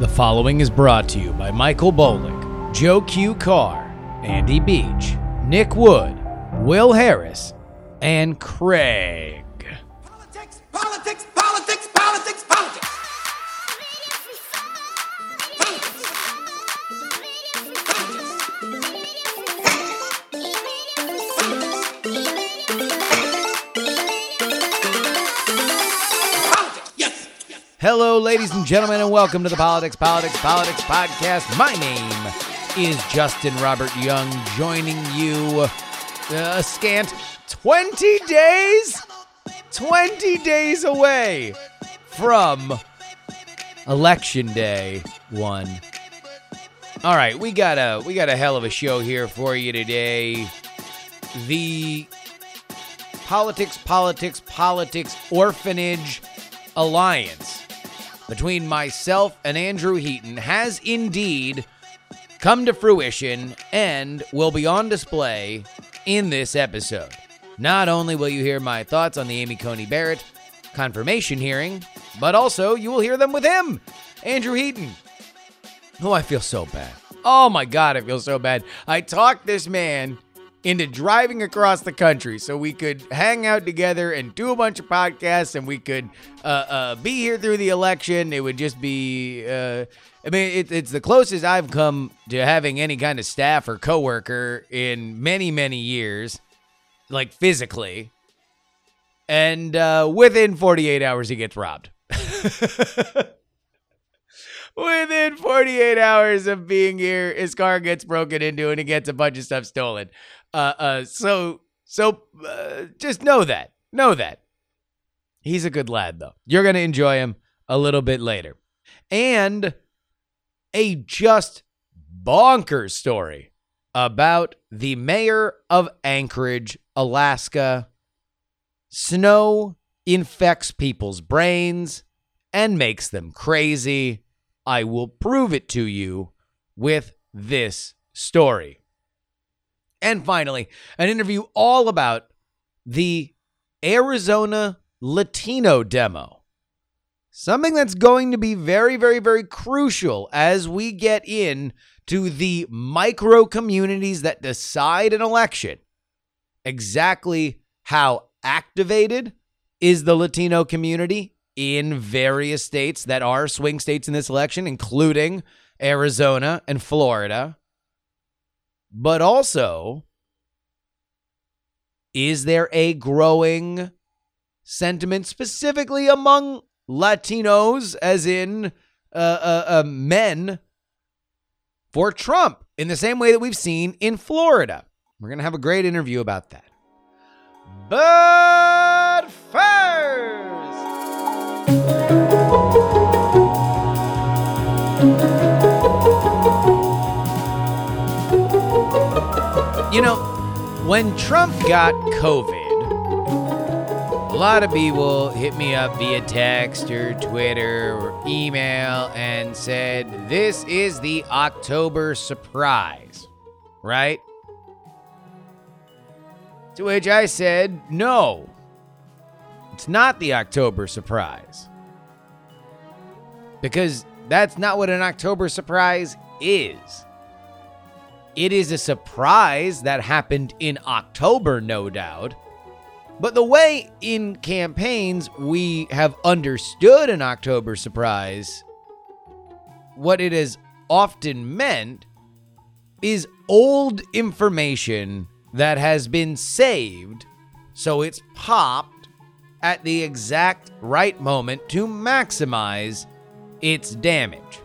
The following is brought to you by Michael Bolick, Joe Q. Carr, Andy Beach, Nick Wood, Will Harris, and Craig. Hello, ladies and gentlemen, and welcome to the Politics, Politics, Politics podcast. My name is Justin Robert Young, joining you uh, a scant 20 days, 20 days away from Election Day 1. All right, we got a we got a hell of a show here for you today. The Politics, Politics, Politics Orphanage Alliance between myself and Andrew Heaton has indeed come to fruition and will be on display in this episode. Not only will you hear my thoughts on the Amy Coney Barrett confirmation hearing, but also you will hear them with him, Andrew Heaton. Oh, I feel so bad. Oh my God, I feel so bad. I talked this man into driving across the country so we could hang out together and do a bunch of podcasts and we could uh, uh, be here through the election. It would just be, uh, I mean, it, it's the closest I've come to having any kind of staff or coworker in many, many years, like physically. And uh, within 48 hours, he gets robbed. Within 48 hours of being here, his car gets broken into and he gets a bunch of stuff stolen. Uh, uh, so, so uh, just know that. Know that. He's a good lad, though. You're going to enjoy him a little bit later. And a just bonkers story about the mayor of Anchorage, Alaska. Snow infects people's brains and makes them crazy. I will prove it to you with this story. And finally, an interview all about the Arizona Latino demo. Something that's going to be very, very, very crucial as we get in to the micro communities that decide an election. Exactly how activated is the Latino community in various states that are swing states in this election, including Arizona and Florida. But also, is there a growing sentiment specifically among Latinos, as in uh, uh, uh, men, for Trump in the same way that we've seen in Florida? We're going to have a great interview about that. But first, you know, when Trump got COVID, a lot of people hit me up via text or Twitter or email and said, This is the October surprise, right? To which I said, No, it's not the October surprise. Because that's not what an October surprise is. It is a surprise that happened in October, no doubt. But the way in campaigns we have understood an October surprise, what it has often meant is old information that has been saved so it's popped at the exact right moment to maximize its damage.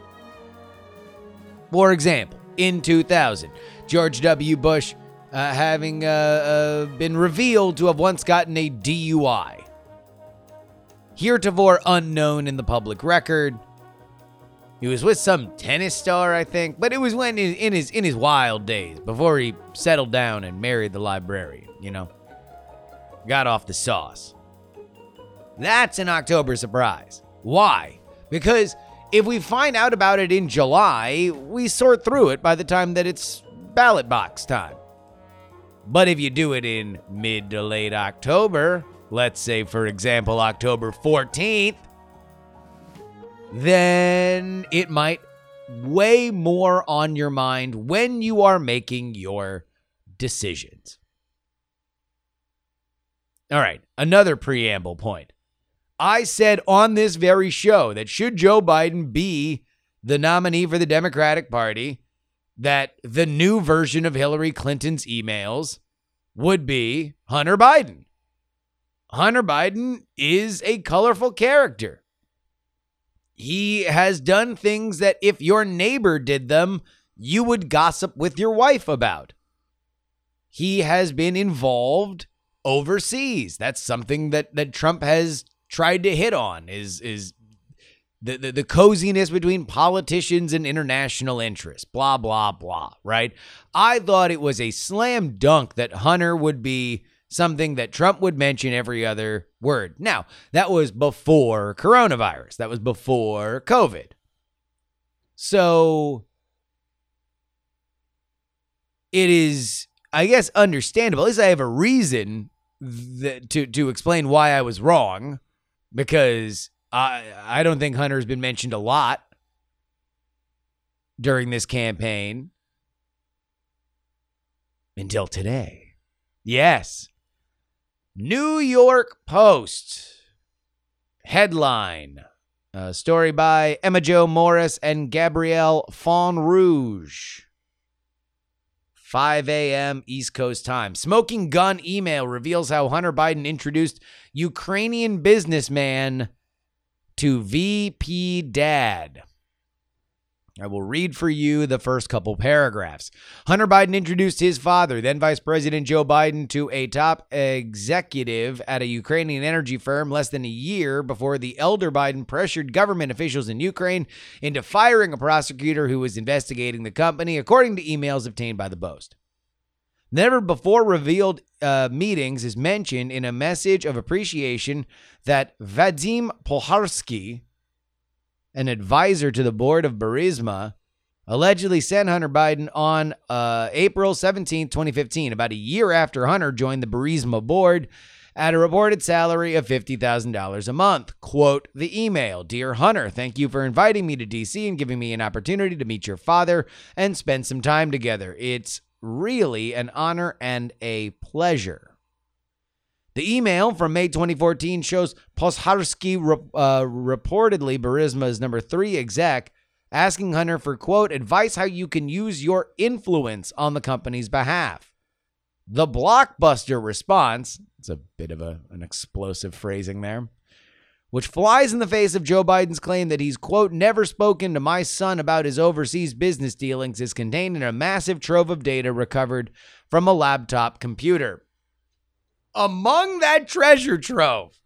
For example, in 2000, George W. Bush uh, having uh, uh, been revealed to have once gotten a DUI. Heretofore unknown in the public record. He was with some tennis star, I think, but it was when in in his in his wild days before he settled down and married the librarian. You know, got off the sauce. That's an October surprise. Why? Because if we find out about it in July, we sort through it by the time that it's ballot box time. But if you do it in mid to late October, let's say, for example, October 14th, then it might weigh more on your mind when you are making your decisions. All right, another preamble point. I said on this very show that should Joe Biden be the nominee for the Democratic Party, that the new version of Hillary Clinton's emails would be Hunter Biden. Hunter Biden is a colorful character. He has done things that if your neighbor did them, you would gossip with your wife about. He has been involved overseas. That's something that that Trump has tried to hit on is is the, the, the coziness between politicians and international interests, blah, blah, blah, right? I thought it was a slam dunk that Hunter would be something that Trump would mention every other word. Now, that was before coronavirus, that was before COVID. So it is, I guess, understandable. At least I have a reason to, to explain why I was wrong because I I don't think Hunter's been mentioned a lot during this campaign until today. Yes. New York Post headline a story by Emma Jo Morris and Gabrielle Fonrouge. 5 a.m. East Coast time. Smoking gun email reveals how Hunter Biden introduced Ukrainian businessman to VP Dad. I will read for you the first couple paragraphs. Hunter Biden introduced his father, then Vice President Joe Biden, to a top executive at a Ukrainian energy firm less than a year before the elder Biden pressured government officials in Ukraine into firing a prosecutor who was investigating the company, according to emails obtained by the Post. Never before revealed uh, meetings is mentioned in a message of appreciation that Vadim Pozharskyi, an advisor to the board of Burisma, allegedly sent Hunter Biden on uh, April 17, 2015, about a year after Hunter joined the Burisma board at a reported salary of $50,000 a month. Quote the email Dear Hunter, thank you for inviting me to DC and giving me an opportunity to meet your father and spend some time together. It's really an honor and a pleasure. The email from May 2014 shows Pozharskyi uh, reportedly Burisma's number three exec asking Hunter for, quote, advice how you can use your influence on the company's behalf. The blockbuster response, it's a bit of a, an explosive phrasing there, which flies in the face of Joe Biden's claim that he's, quote, never spoken to my son about his overseas business dealings, is contained in a massive trove of data recovered from a laptop computer. Among that treasure trove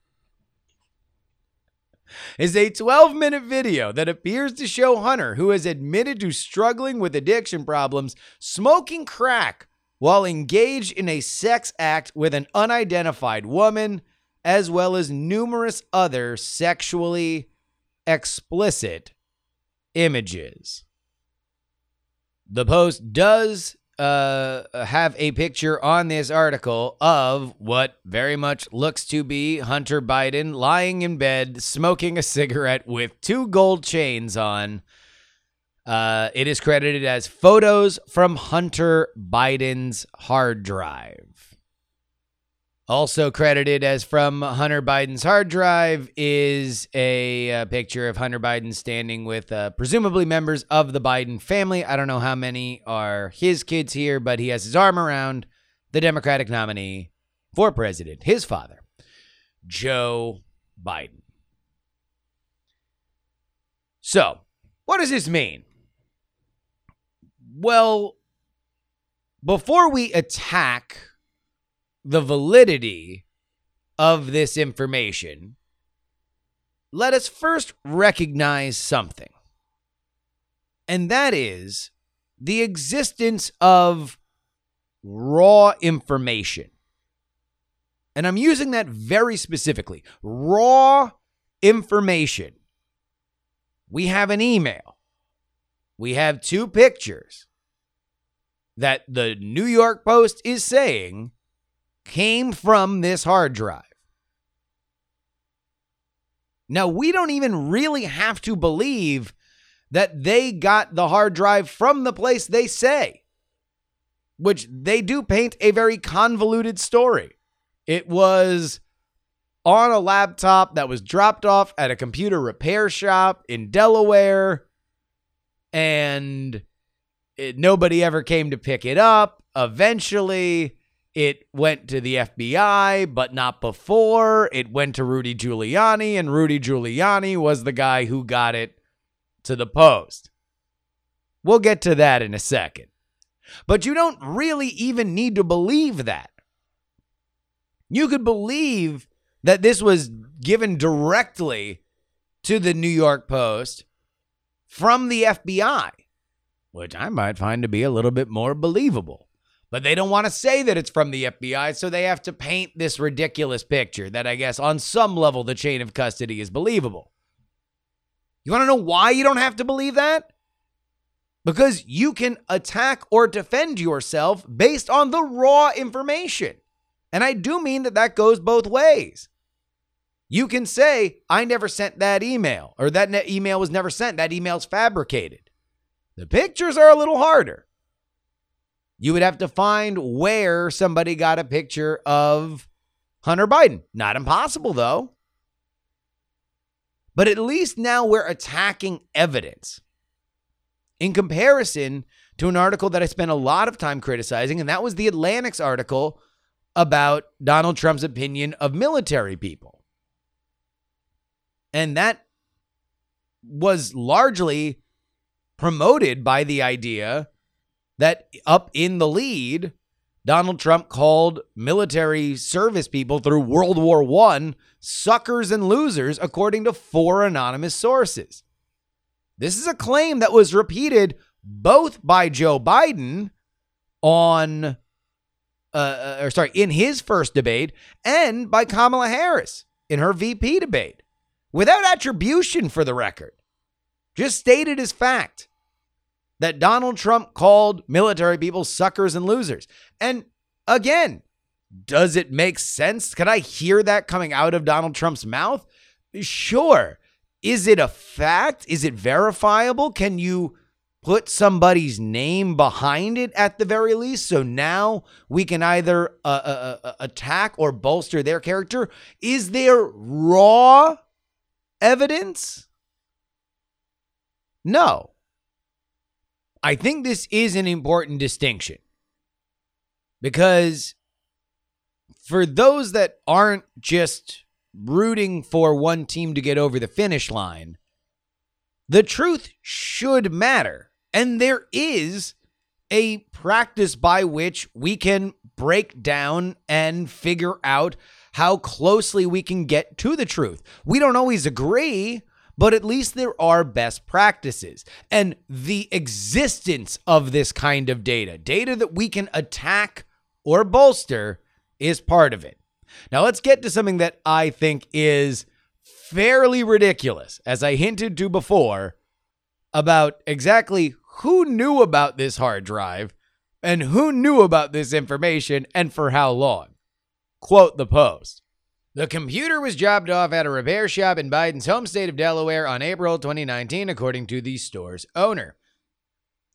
is a 12 minute video that appears to show Hunter, who has admitted to struggling with addiction problems, smoking crack while engaged in a sex act with an unidentified woman as well as numerous other sexually explicit images. The Post does uh, have a picture on this article of what very much looks to be Hunter Biden lying in bed smoking a cigarette with two gold chains on. Uh, it is credited as photos from Hunter Biden's hard drive. Also credited as from Hunter Biden's hard drive is a, a picture of Hunter Biden standing with uh, presumably members of the Biden family. I don't know how many are his kids here, but he has his arm around the Democratic nominee for president, his father, Joe Biden. So, what does this mean? Well, before we attack the validity of this information, let us first recognize something. And that is the existence of raw information. And I'm using that very specifically raw information. We have an email, we have two pictures that the New York Post is saying came from this hard drive. Now, we don't even really have to believe that they got the hard drive from the place they say, which they do paint a very convoluted story. It was on a laptop that was dropped off at a computer repair shop in Delaware, and it, nobody ever came to pick it up. Eventually, it went to the FBI, but not before. It went to Rudy Giuliani, and Rudy Giuliani was the guy who got it to the Post. We'll get to that in a second. But you don't really even need to believe that. You could believe that this was given directly to the New York Post from the FBI, which I might find to be a little bit more believable. But they don't want to say that it's from the FBI, so they have to paint this ridiculous picture that I guess on some level the chain of custody is believable. You want to know why you don't have to believe that? Because you can attack or defend yourself based on the raw information. And I do mean that that goes both ways. You can say, I never sent that email, or that email was never sent. That email's fabricated. The pictures are a little harder. You would have to find where somebody got a picture of Hunter Biden. Not impossible, though. But at least now we're attacking evidence in comparison to an article that I spent a lot of time criticizing, and that was the Atlantic's article about Donald Trump's opinion of military people. And that was largely promoted by the idea that up in the lead, Donald Trump called military service people through World War I suckers and losers, according to four anonymous sources. This is a claim that was repeated both by Joe Biden on, uh, uh, or sorry, in his first debate and by Kamala Harris in her VP debate without attribution for the record. Just stated as fact that Donald Trump called military people suckers and losers. And again, does it make sense? Can I hear that coming out of Donald Trump's mouth? Sure. Is it a fact? Is it verifiable? Can you put somebody's name behind it at the very least? So now we can either uh, uh, uh, attack or bolster their character. Is there raw evidence? No. I think this is an important distinction because for those that aren't just rooting for one team to get over the finish line, the truth should matter. And there is a practice by which we can break down and figure out how closely we can get to the truth. We don't always agree, but at least there are best practices. And the existence of this kind of data, data that we can attack or bolster, is part of it. Now, let's get to something that I think is fairly ridiculous, as I hinted to before, about exactly who knew about this hard drive and who knew about this information and for how long. Quote the Post. The computer was dropped off at a repair shop in Biden's home state of Delaware on April 2019, according to the store's owner.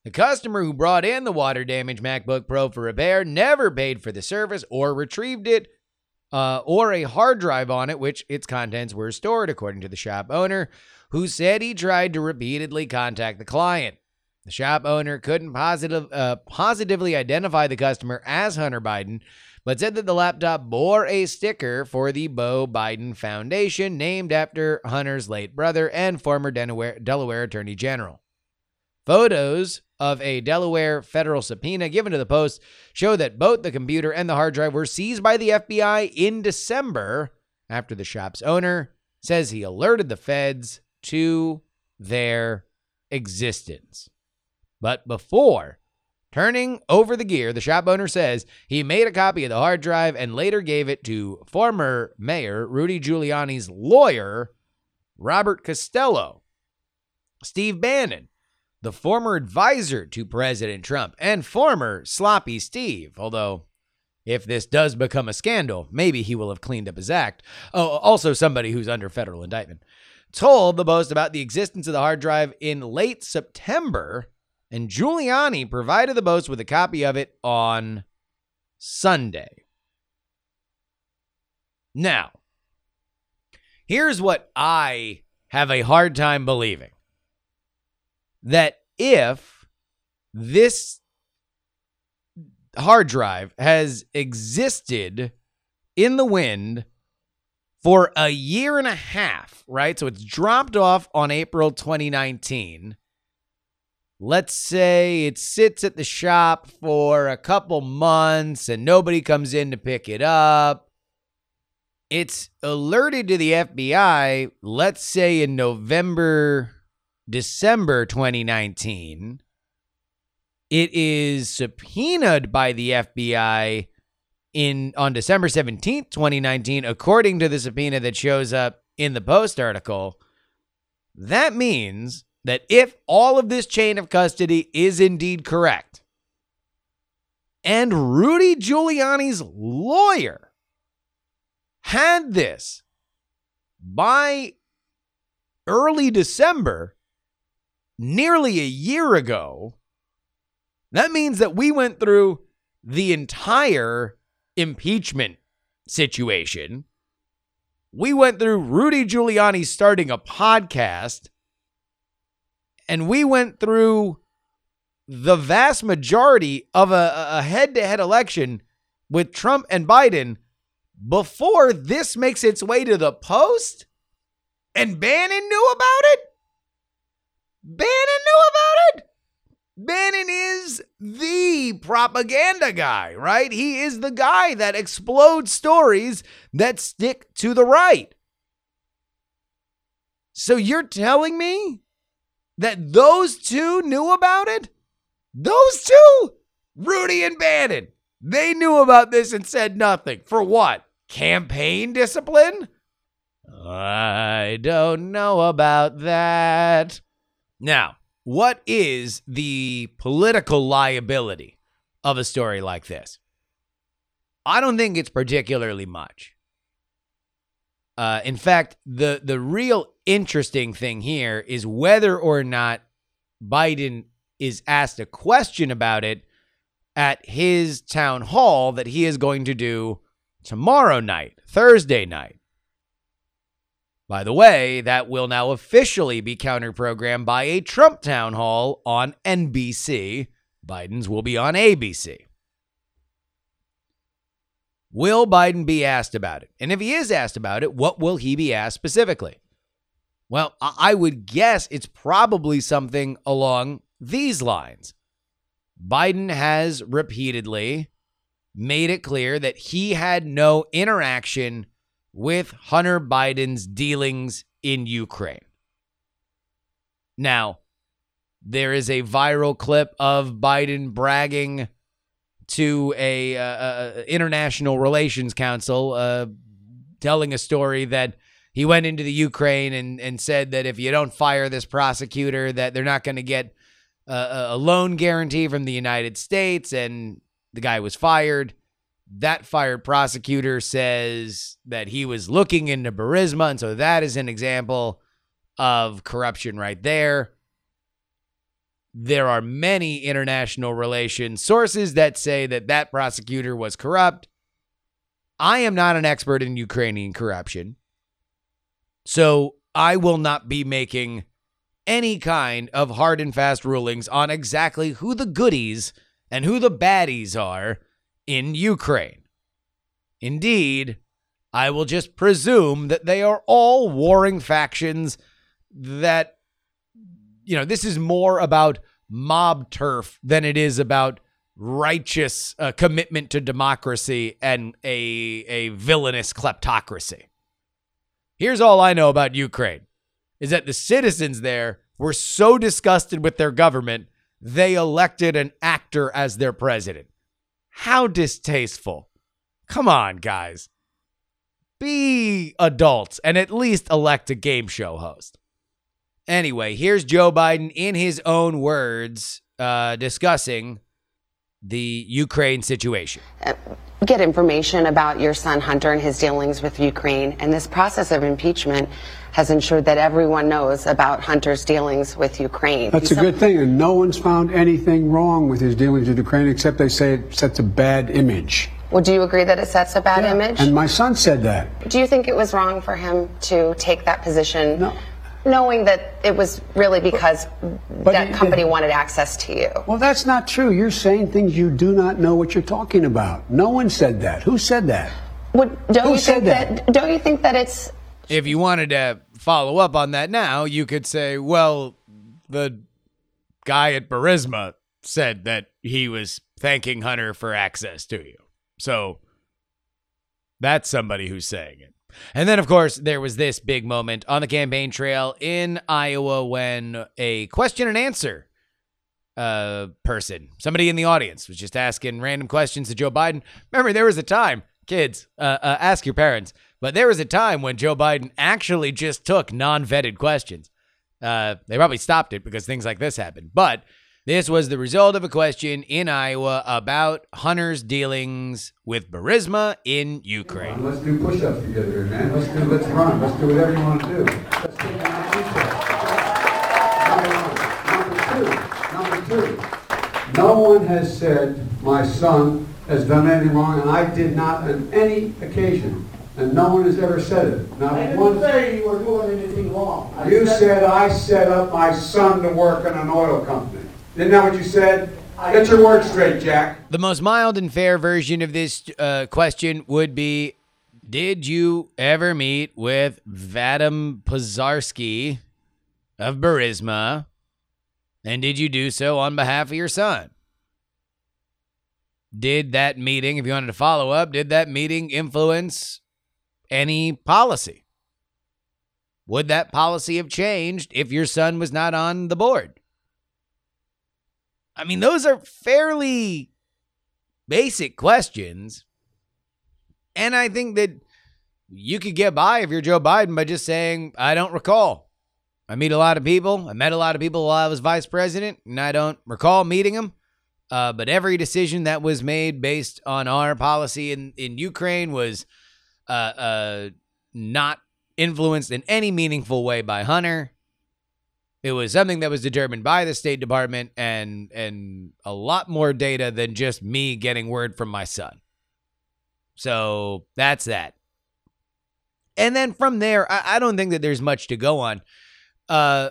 The customer who brought in the water damaged MacBook Pro for repair never paid for the service or retrieved it uh, or a hard drive on it, which its contents were stored, according to the shop owner, who said he tried to repeatedly contact the client. The shop owner couldn't positive, uh, positively identify the customer as Hunter Biden, but said that the laptop bore a sticker for the Beau Biden Foundation, named after Hunter's late brother and former Delaware, Delaware Attorney General. Photos of a Delaware federal subpoena given to the Post show that both the computer and the hard drive were seized by the FBI in December after the shop's owner says he alerted the feds to their existence. But before Turning over the gear, the shop owner says he made a copy of the hard drive and later gave it to former Mayor Rudy Giuliani's lawyer, Robert Costello. Steve Bannon, the former advisor to President Trump and former Sloppy Steve, although if this does become a scandal, maybe he will have cleaned up his act. Oh, also somebody who's under federal indictment, told the Post about the existence of the hard drive in late September, and Giuliani provided the Post with a copy of it on Sunday. Now, here's what I have a hard time believing that if this hard drive has existed in the wind for a year and a half, right? So it's dropped off on April 2019. Let's say it sits at the shop for a couple months and nobody comes in to pick it up. It's alerted to the FBI, let's say in November, December 2019. It is subpoenaed by the FBI in on December 17th, 2019, according to the subpoena that shows up in the Post article. That means that if all of this chain of custody is indeed correct, and Rudy Giuliani's lawyer had this by early December, nearly a year ago, that means that we went through the entire impeachment situation. We went through Rudy Giuliani starting a podcast, and we went through the vast majority of a head to head election with Trump and Biden before this makes its way to the post. And Bannon knew about it? Bannon knew about it? Bannon is the propaganda guy, right? He is the guy that explodes stories that stick to the right. So you're telling me that those two knew about it? Those two? Rudy and Bannon. They knew about this and said nothing. For what? Campaign discipline? I don't know about that. Now, what is the political liability of a story like this? I don't think it's particularly much. Uh, in fact, the the real interesting thing here is whether or not Biden is asked a question about it at his town hall that he is going to do tomorrow night, Thursday night. By the way, that will now officially be counter programmed by a Trump town hall on NBC. Biden's will be on ABC. Will Biden be asked about it? And if he is asked about it, what will he be asked specifically? Well, I would guess it's probably something along these lines. Biden has repeatedly made it clear that he had no interaction with Hunter Biden's dealings in Ukraine. Now, there is a viral clip of Biden bragging to a, uh, uh, international relations council, uh, telling a story that he went into the Ukraine and, and said that if you don't fire this prosecutor, that they're not going to get a, a loan guarantee from the United States, and the guy was fired that fired prosecutor says that he was looking into Burisma. And so that is an example of corruption right there. There are many international relations sources that say that that prosecutor was corrupt. I am not an expert in Ukrainian corruption. So I will not be making any kind of hard and fast rulings on exactly who the goodies and who the baddies are in Ukraine. Indeed, I will just presume that they are all warring factions that, you know, this is more about mob turf than it is about righteous uh, commitment to democracy and a, a villainous kleptocracy. Here's all I know about Ukraine is that the citizens there were so disgusted with their government, they elected an actor as their president. How distasteful. Come on, guys. Be adults and at least elect a game show host. Anyway, here's Joe Biden in his own words uh, discussing the Ukraine situation. Uh, get information about your son Hunter and his dealings with Ukraine. And this process of impeachment has ensured that everyone knows about Hunter's dealings with Ukraine. That's a He's good thing, and no one's found anything wrong with his dealings with Ukraine except they say it sets a bad image. Well, do you agree that it sets a bad Yeah, image? And my son said that. do you think it was wrong for him to take that position, No. Knowing that it was really because but that he- company wanted access to you? Well, that's not true. You're saying things you do not know what you're talking about. No one said that. Who said that? Would, don't Who you said think that? Don't you think that it's If you wanted to follow up on that now, you could say, well, the guy at Burisma said that he was thanking Hunter for access to you. So that's somebody who's saying it. And then, of course, there was this big moment on the campaign trail in Iowa when a question and answer uh, person, somebody in the audience, was just asking random questions to Joe Biden. Remember, there was a time, kids, uh, uh, ask your parents, but there was a time when Joe Biden actually just took non vetted questions. Uh, they probably stopped it because things like this happened. But this was the result of a question in Iowa about Hunter's dealings with Burisma in Ukraine. Let's do push-ups together man. Let's do, let's run. Let's do whatever you want to do. Let's take a Number one. Number two. Number two. No one has said my son has done anything wrong, and I did not on any occasion. And no one has ever said it. Not I didn't one. say you were doing anything wrong. I You said I set up my son to work in an oil company. Isn't that what you said? Get your words straight, Jack. The most mild and fair version of this uh, question would be Did you ever meet with Vadim Pozharskyi of Burisma? And did you do so on behalf of your son? Did that meeting, if you wanted to follow up, did that meeting influence any policy? Would that policy have changed if your son was not on the board? I mean, those are fairly basic questions. And I think that you could get by if you're Joe Biden by just saying, I don't recall. I meet a lot of people. I met a lot of people while I was vice president, and I don't recall meeting them. Uh, but every decision that was made based on our policy in, in Ukraine was uh, uh, not influenced in any meaningful way by Hunter. It was something that was determined by the State Department and and a lot more data than just me getting word from my son. So that's that. And then from there, I, I don't think that there's much to go on. Uh,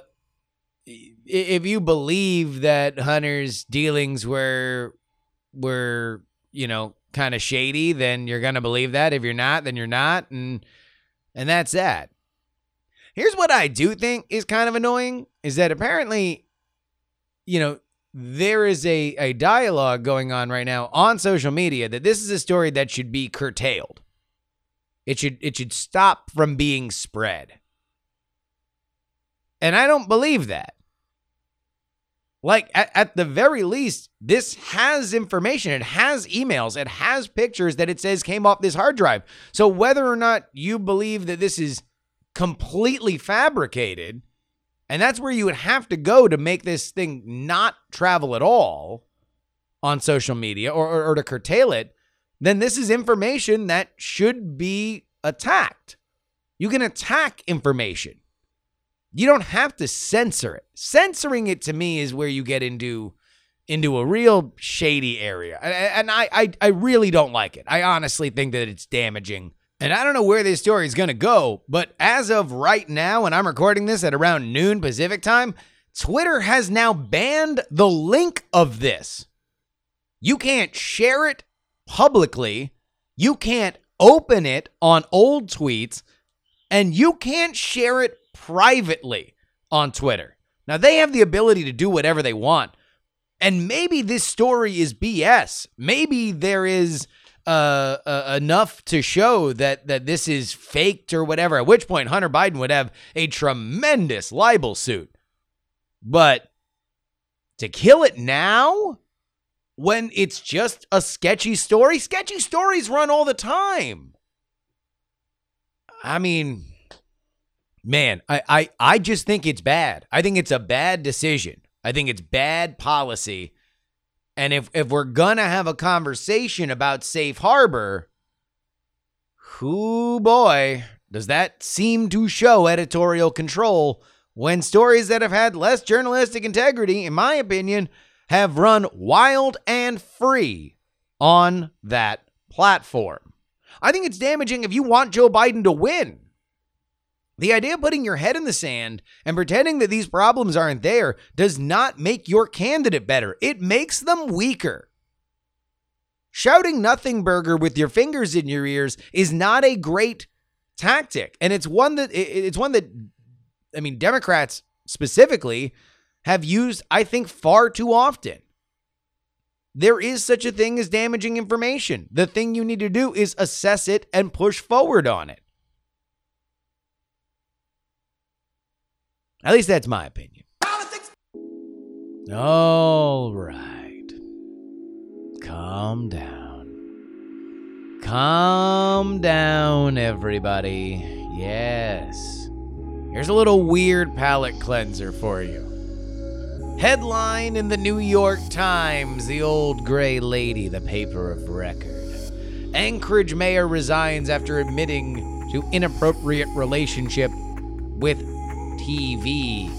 if you believe that Hunter's dealings were were you know kind of shady, then you're gonna believe that. If you're not, then you're not, and and that's that. Here's what I do think is kind of annoying is that apparently, you know, there is a, a dialogue going on right now on social media that this is a story that should be curtailed. It should it should stop from being spread. And I don't believe that. Like at, at the very least, this has information. It has emails. It has pictures that it says came off this hard drive. So whether or not you believe that this is completely fabricated, and that's where you would have to go to make this thing not travel at all on social media or, or, or to curtail it, then this is information that should be attacked. You can attack information. You don't have to censor it. Censoring it to me is where you get into into a real shady area. And- I, I, I really don't like it. I honestly think that it's damaging. And I don't know where this story is going to go, but as of right now, and I'm recording this at around noon Pacific time, Twitter has now banned the link of this. You can't share it publicly. You can't open it on old tweets. And you can't share it privately on Twitter. Now, they have the ability to do whatever they want. And maybe this story is BS. Maybe there is uh, uh, enough to show that that this is faked or whatever. At which point, Hunter Biden would have a tremendous libel suit. But to kill it now, when it's just a sketchy story, sketchy stories run all the time. I mean, man, I, I, I just think it's bad. I think it's a bad decision. I think it's bad policy And if if we're gonna have a conversation about safe harbor, whoo boy, does that seem to show editorial control when stories that have had less journalistic integrity, in my opinion, have run wild and free on that platform. I think it's damaging if you want Joe Biden to win. The idea of putting your head in the sand and pretending that these problems aren't there does not make your candidate better. It makes them weaker. Shouting nothing burger with your fingers in your ears is not a great tactic. And it's one that it's one that I mean Democrats specifically have used I think far too often. There is such a thing as damaging information. The thing you need to do is assess it and push forward on it. At least that's my opinion. Politics. All right. Calm down. Calm down, everybody. Yes. Here's a little weird palate cleanser for you. Headline in the New York Times The Old Gray Lady, the paper of record. Anchorage mayor resigns after admitting to inappropriate relationship with TV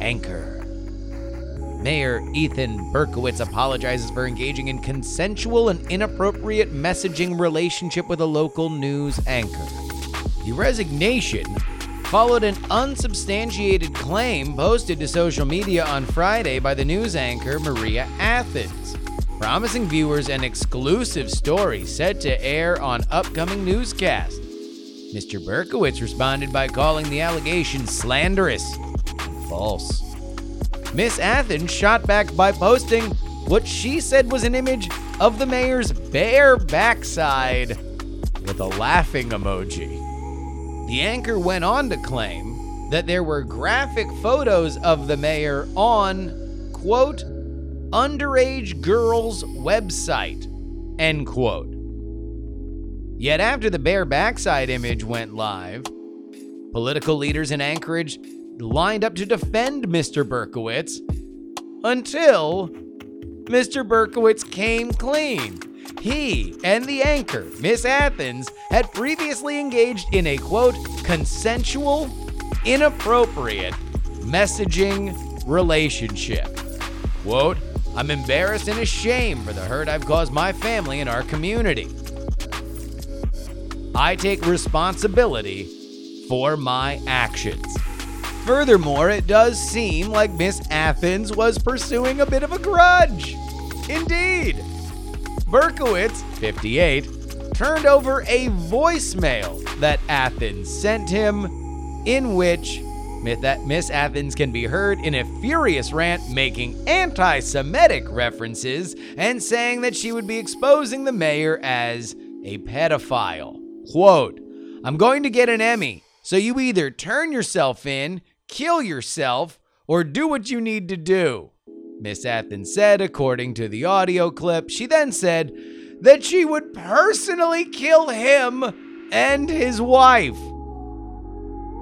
anchor. Mayor Ethan Berkowitz apologizes for engaging in consensual and inappropriate messaging relationship with a local news anchor. The resignation followed an unsubstantiated claim posted to social media on Friday by the news anchor Maria Athens, promising viewers an exclusive story set to air on upcoming newscasts. Mr. Berkowitz responded by calling the allegation slanderous and false. Miss Athens shot back by posting what she said was an image of the mayor's bare backside with a laughing emoji. The anchor went on to claim that there were graphic photos of the mayor on, quote, underage girls' website, end quote. Yet after the bare backside image went live, political leaders in Anchorage lined up to defend Mr. Berkowitz until Mr. Berkowitz came clean. He and the anchor, Miss Athens, had previously engaged in a quote, consensual, inappropriate messaging relationship. Quote, I'm embarrassed and ashamed for the hurt I've caused my family and our community. I take responsibility for my actions. Furthermore, it does seem like Miss Athens was pursuing a bit of a grudge. Indeed. Berkowitz, 58, turned over a voicemail that Athens sent him, in which Miss Athens can be heard in a furious rant making anti Semitic references and saying that she would be exposing the mayor as a pedophile. Quote, I'm going to get an Emmy, so you either turn yourself in, kill yourself, or do what you need to do. Miss Athens said, according to the audio clip. She then said that she would personally kill him and his wife.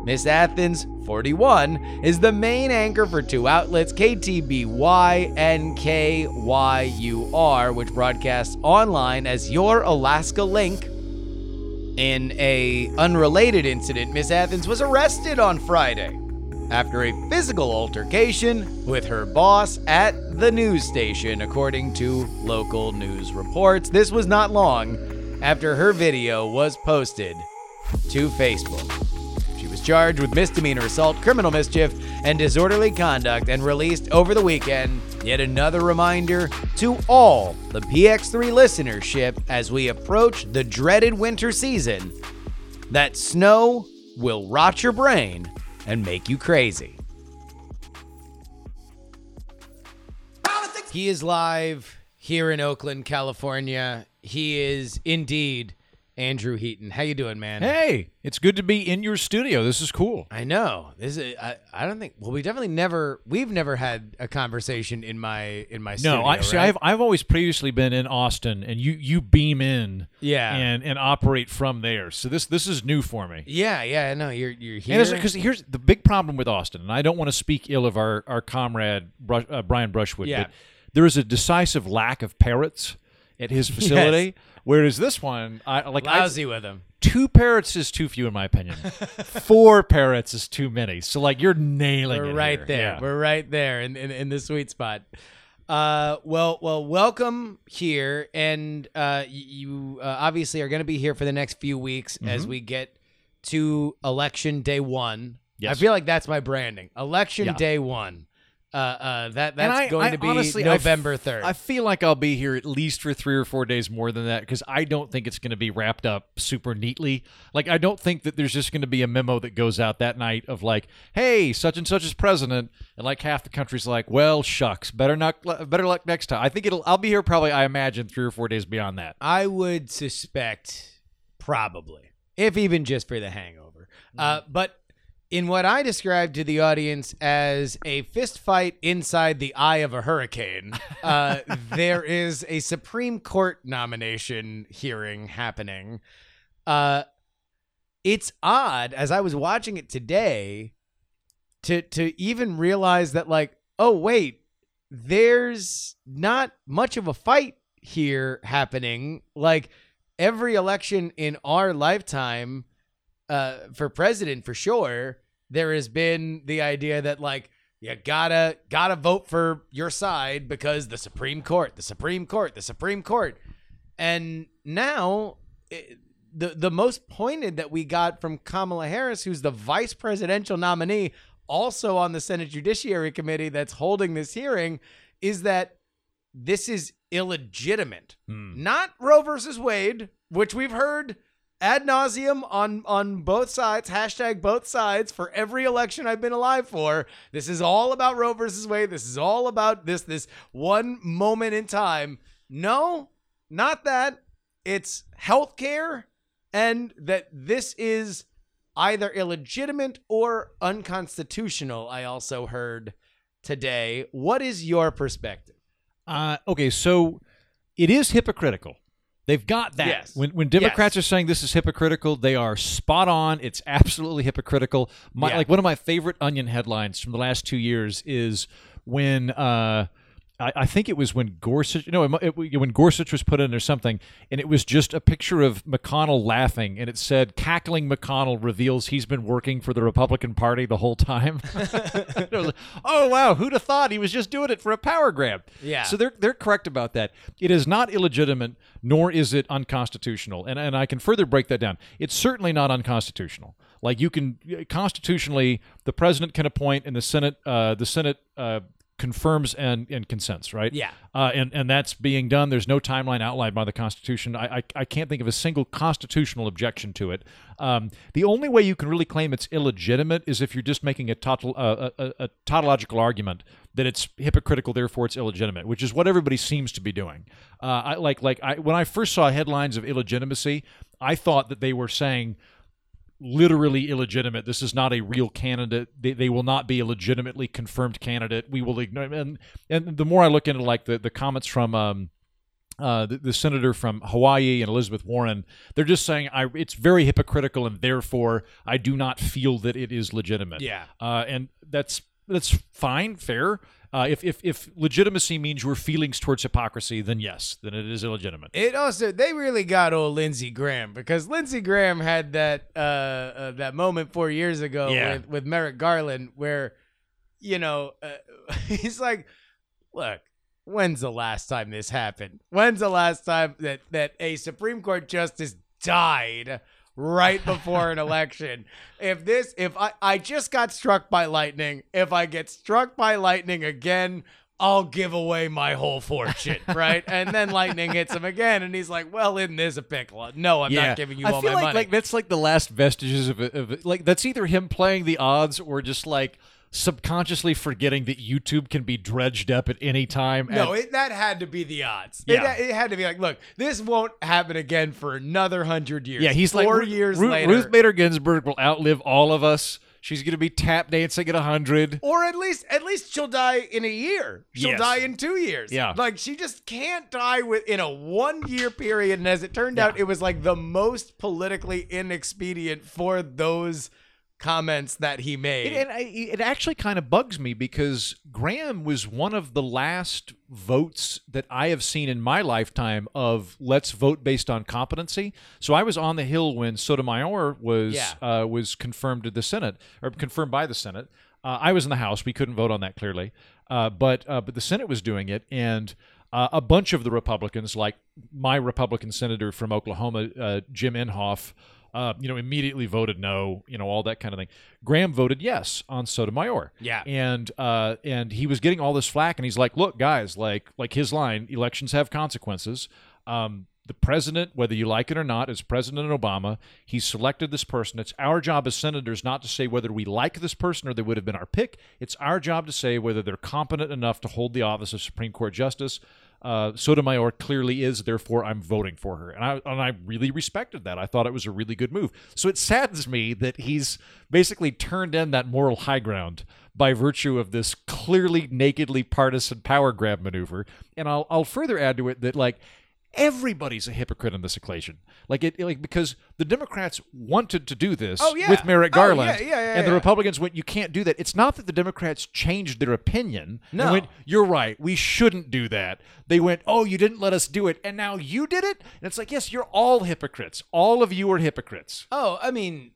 Miss Athens, 41, is the main anchor for two outlets, KTBY and KYUR, which broadcasts online as Your Alaska Link. In a unrelated incident, Miss Athens was arrested on Friday after a physical altercation with her boss at the news station, according to local news reports. This was not long after her video was posted to Facebook. Charged with misdemeanor assault, criminal mischief, and disorderly conduct and released over the weekend. Yet another reminder to all the PX3 listenership as we approach the dreaded winter season that snow will rot your brain and make you crazy. He is live here in Oakland, California. He is indeed Andrew Heaton. How you doing, man? Hey, it's good to be in your studio. This is cool. I know. This is I, I don't think well we definitely never we've never had a conversation in my in my studio. No, I see. right? I've I've always previously been in Austin, and you you beam in, Yeah. and and operate from there. So this this is new for me. Yeah, yeah, no, you're you're here. Because here's the big problem with Austin, and I don't want to speak ill of our our comrade Brush, uh, Brian Brushwood, Yeah. but there is a decisive lack of parrots at his facility. Whereas this one, I like I- Lousy with him. two parrots is too few in my opinion. Four parrots is too many. So like you're nailing We're it. right here. there. Yeah. We're right there in, in, in the sweet spot. Uh, well, well, welcome here, and uh, you uh, obviously are going to be here for the next few weeks as we get to election day one. Yes. I feel like that's my branding. Election Yeah. day one. Uh, uh, that that's I- going I to be honestly, November third. I feel like I'll be here at least for three or four days more than that because I don't think it's going to be wrapped up super neatly. Like, I don't think that there's just going to be a memo that goes out that night of like, "Hey, such and such is president," and like half the country's like, "Well, shucks, better not, better luck next time." I think it'll. I'll be here probably. I imagine three or four days beyond that. I would suspect probably, if even just for the hangover. Uh, but in what I described to the audience as a fist fight inside the eye of a hurricane, uh, there is a Supreme Court nomination hearing happening. Uh, it's odd as I was watching it today to to even realize that like, oh wait, there's not much of a fight here happening. Like every election in our lifetime, uh, for president for sure, there has been the idea that like you gotta gotta vote for your side because the Supreme Court, the Supreme Court, the Supreme Court, and now. It, the, the most pointed that we got from Kamala Harris, who's the vice presidential nominee, also on the Senate Judiciary Committee that's holding this hearing, is that this is illegitimate. Not Roe versus Wade, which we've heard ad nauseum on on both sides. Hashtag both sides for every election I've been alive for. This is all about Roe versus Wade. This is all about this this one moment in time. No, not that. It's healthcare, and that this is either illegitimate or unconstitutional. I also heard today. What is your perspective? Uh, okay, so it is hypocritical. They've got that. Yes. When when Democrats Yes. are saying this is hypocritical, they are spot on. It's absolutely hypocritical. My, Yeah. Like one of my favorite Onion headlines from the last two years is when. Uh, I, I think it was when Gorsuch, no, it, it, when Gorsuch was put in or something, and it was just a picture of McConnell laughing, and it said, "Cackling McConnell reveals he's been working for the Republican Party the whole time." It was like, oh wow, who'd have thought he was just doing it for a power grab? Yeah. So they're they're correct about that. It is not illegitimate, nor is it unconstitutional. And and I can further break that down. It's certainly not unconstitutional. Like you can constitutionally, the president can appoint, and the Senate, uh, the Senate. Uh, confirms and, and consents right Yeah. uh, and and that's being done there's no timeline outlined by the constitution I, I i can't think of a single constitutional objection to it um, the only way you can really claim it's illegitimate is if you're just making a, tautol, uh, a, a tautological argument that it's hypocritical, therefore it's illegitimate, which is what everybody seems to be doing. Uh, I like like I, when I first saw headlines of illegitimacy, I thought that they were saying literally illegitimate. This is not a real candidate. They, they will not be a legitimately confirmed candidate. We will ignore and and the more I look into like the the comments from um uh, the, the senator from Hawaii and Elizabeth Warren, they're just saying I, it's very hypocritical, and therefore I do not feel that it is legitimate. Yeah. uh, and that's that's fine, fair. Uh, if, if if legitimacy means your feelings towards hypocrisy, then yes, then it is illegitimate. It also they really got old Lindsey Graham because Lindsey Graham had that uh, uh that moment four years ago Yeah. with with Merrick Garland where you know uh, he's like, look, when's the last time this happened? When's the last time that that a Supreme Court justice died? Right before an election. If this, if I, I just got struck by lightning, if I get struck by lightning again, I'll give away my whole fortune, right? and then lightning hits him again, and he's like, "Well, isn't this a pickle? No, I'm not giving you I all feel my like, money." Like that's like the last vestiges of, it, of it. like that's either him playing the odds or just like subconsciously forgetting that YouTube can be dredged up at any time. no, and- it, that had to be the odds. Yeah. It, it had to be like, look, this won't happen again for another hundred years. yeah, he's like four Ru- years Ru- later. Ruth Bader Ginsburg will outlive all of us. She's gonna be tap dancing at hundred. or at least at least she'll die in a year. She'll Yes. die in two years. Yeah. Like she just can't die with in a one year period. And as it turned out, it was like the most politically inexpedient for those comments that he made. It, and I, it actually kind of bugs me because Graham was one of the last votes that I have seen in my lifetime of let's vote based on competency. So I was on the Hill when Sotomayor was Yeah. uh, was confirmed to the Senate or confirmed by the Senate. Uh, I was in the House. We couldn't vote on that clearly, uh, but uh, but the Senate was doing it, and uh, a bunch of the Republicans, like my Republican senator from Oklahoma, uh, Jim Inhofe, uh, you know, immediately voted no. You know, all that kind of thing. Graham voted yes on Sotomayor. Yeah. and uh, and he was getting all this flack, and he's like, "Look, guys, like like his line: elections have consequences." Um, the president, whether you like it or not, is President Obama. He's selected this person. It's our job as senators not to say whether we like this person or they would have been our pick. It's our job to say whether they're competent enough to hold the office of Supreme Court Justice. Uh, Sotomayor clearly is, therefore I'm voting for her, and I and I really respected that. I thought it was a really good move. So it saddens me that he's basically turned in that moral high ground by virtue of this clearly nakedly partisan power grab maneuver. And I'll I'll further add to it that like everybody's a hypocrite in this equation. Like it like because the Democrats wanted to do this Oh, yeah. with Merrick Oh, Garland yeah, yeah, yeah, and the. Republicans went you can't do that. It's not that the Democrats changed their opinion. and No. went, you're right. We shouldn't do that. They went, "Oh, you didn't let us do it, and now you did it." And it's like, "Yes, you're all hypocrites. All of you are hypocrites." Oh, I mean,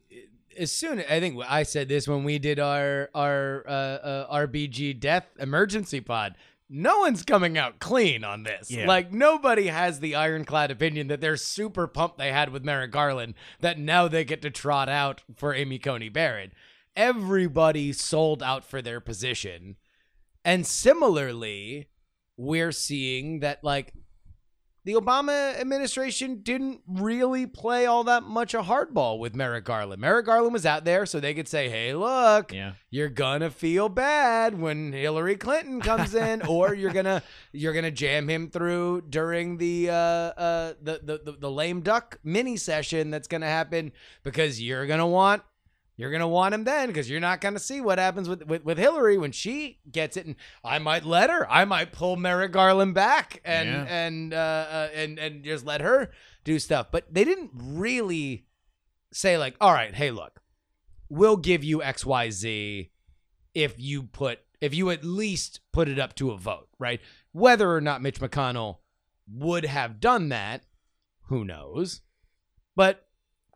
as soon I think I said this when we did our our uh, uh, RBG death emergency pod. No one's coming out clean on this. Yeah. Like nobody has the ironclad opinion that they're super pumped they had with Merrick Garland that now they get to trot out for Amy Coney Barrett. Everybody sold out for their position. And similarly, we're seeing that like the Obama administration didn't really play all that much a hardball with Merrick Garland. Merrick Garland was out there so they could say, "Hey, look, Yeah. you're gonna feel bad when Hillary Clinton comes in, or you're gonna you're gonna jam him through during the uh, uh the, the the the lame duck mini session that's gonna happen because you're gonna want." You're gonna want him then because you're not gonna see what happens with, with with Hillary when she gets it, and I might let her. I might pull Merrick Garland back and Yeah. and uh, uh, and and just let her do stuff. But they didn't really say like, all right, hey, look, we'll give you X Y Z if you put if you at least put it up to a vote, right? Whether or not Mitch McConnell would have done that, who knows? But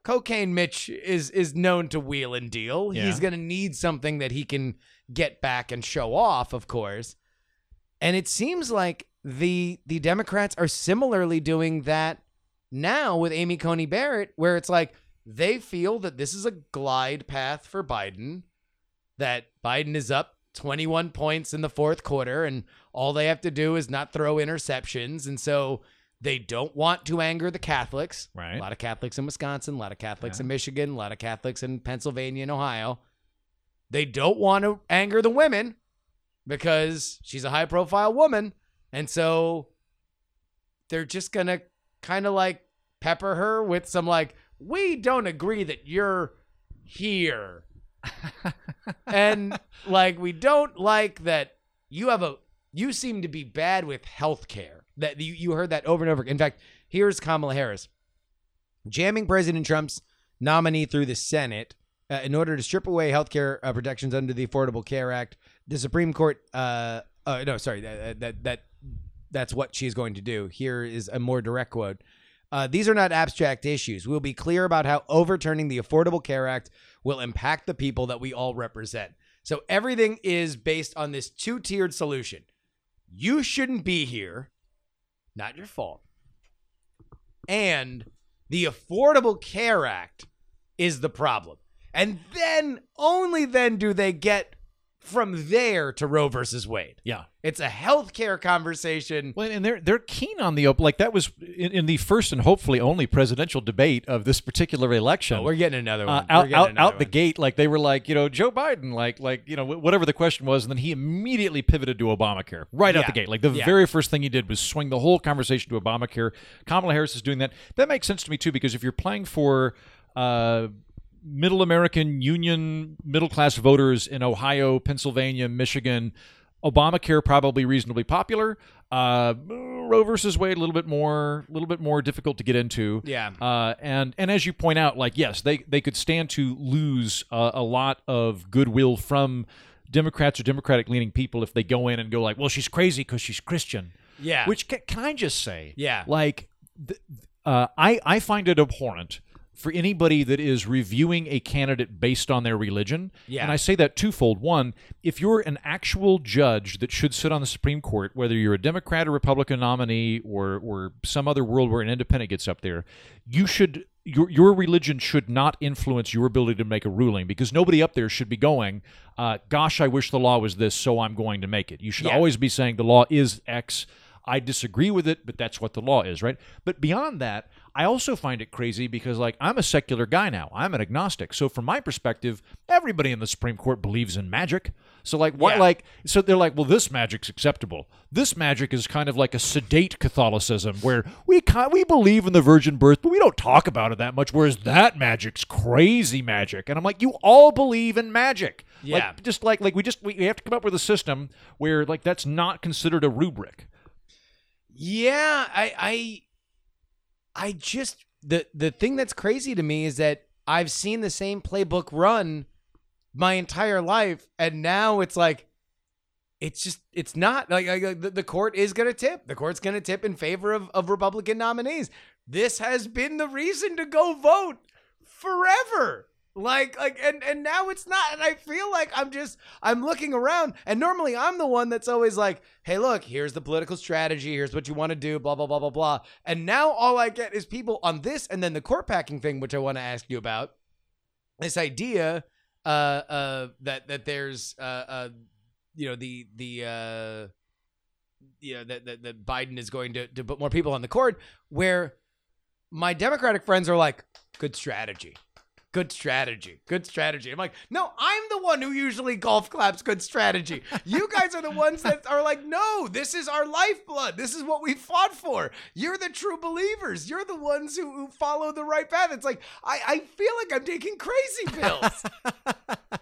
cocaine Mitch is is known to wheel and deal. Yeah. He's going to need something that he can get back and show off, of course. And it seems like the the Democrats are similarly doing that now with Amy Coney Barrett, where it's like they feel that this is a glide path for Biden, that Biden is up 21 points in the fourth quarter, and all they have to do is not throw interceptions. And so they don't want to anger the Catholics. Right. A lot of Catholics in Wisconsin, a lot of Catholics in Michigan, a lot of Catholics in Pennsylvania and Ohio. They don't want to anger the women because she's a high profile woman. And so they're just going to kind of like pepper her with some like, we don't agree that you're here. and like, we don't like that you have a, you seem to be bad with healthcare. That you, you heard that over and over. In fact, here's Kamala Harris jamming President Trump's nominee through the Senate uh, in order to strip away healthcare uh, protections under the Affordable Care Act. The Supreme Court, uh, uh, no, sorry, that, that that that's what she's going to do. Here is a more direct quote. Uh, these are not abstract issues. We'll be clear about how overturning the Affordable Care Act will impact the people that we all represent. So everything is based on this two tiered solution. You shouldn't be here, not your fault. And the Affordable Care Act is the problem. And then, only then, do they get from there to Roe versus Wade. Yeah. It's a healthcare conversation. Well, and they're they're keen on the op- like that was in, in the first and hopefully only presidential debate of this particular election. Oh, we're getting another uh, one. We're out getting out, another out the gate, like they were like, you know, Joe Biden, like like you know, whatever the question was, and then he immediately pivoted to Obamacare right out the gate. Like the Yeah. very first thing he did was swing the whole conversation to Obamacare. Kamala Harris is doing that. That makes sense to me too, because if you're playing for uh, middle American union middle class voters in Ohio, Pennsylvania, Michigan. Obamacare probably reasonably popular. Uh, Roe versus Wade a little bit more, a little bit more difficult to get into. Yeah. Uh, and and as you point out, like yes, they they could stand to lose uh, a lot of goodwill from Democrats or Democratic leaning people if they go in and go like, well, she's crazy because she's Christian. Yeah. Which can, can I just say? Yeah. Like, th- uh, I I find it abhorrent for anybody that is reviewing a candidate based on their religion. Yeah. And I say that twofold. One, if you're an actual judge that should sit on the Supreme Court, whether you're a Democrat or Republican nominee or or some other world where an independent gets up there, you should your your religion should not influence your ability to make a ruling because nobody up there should be going, uh, "Gosh, I wish the law was this, so I'm going to make it." You should Yeah. always be saying the law is X. I disagree with it, but that's what the law is, right? But beyond that, I also find it crazy because, like, I'm a secular guy now. I'm an agnostic. So, from my perspective, everybody in the Supreme Court believes in magic. So, like, what, Yeah. like, so they're like, well, this magic's acceptable. This magic is kind of like a sedate Catholicism where we ki- we believe in the virgin birth, but we don't talk about it that much. Whereas that magic's crazy magic, and I'm like, you all believe in magic. Yeah. Like, just like like we just we have to come up with a system where like that's not considered a rubric. Yeah, I I I just the the thing that's crazy to me is that I've seen the same playbook run my entire life and now it's like it's just it's not like, like the, the court is going to tip. The court's going to tip in favor of of Republican nominees. This has been the reason to go vote forever. Like like and and now it's not and I feel like I'm just I'm looking around and normally I'm the one that's always like, "Hey, look, here's the political strategy, here's what you want to do, blah blah blah blah blah." And now all I get is people on this and then the court packing thing which I want to ask you about. This idea uh uh that that there's uh uh you know the the uh you know that that, that Biden is going to to put more people on the court where my Democratic friends are like, good strategy. Good strategy. Good strategy. I'm like, no, I'm the one who usually golf claps good strategy. You guys are the ones that are like, no, this is our lifeblood. This is what we fought for. You're the true believers. You're the ones who, who follow the right path. It's like, I, I feel like I'm taking crazy pills.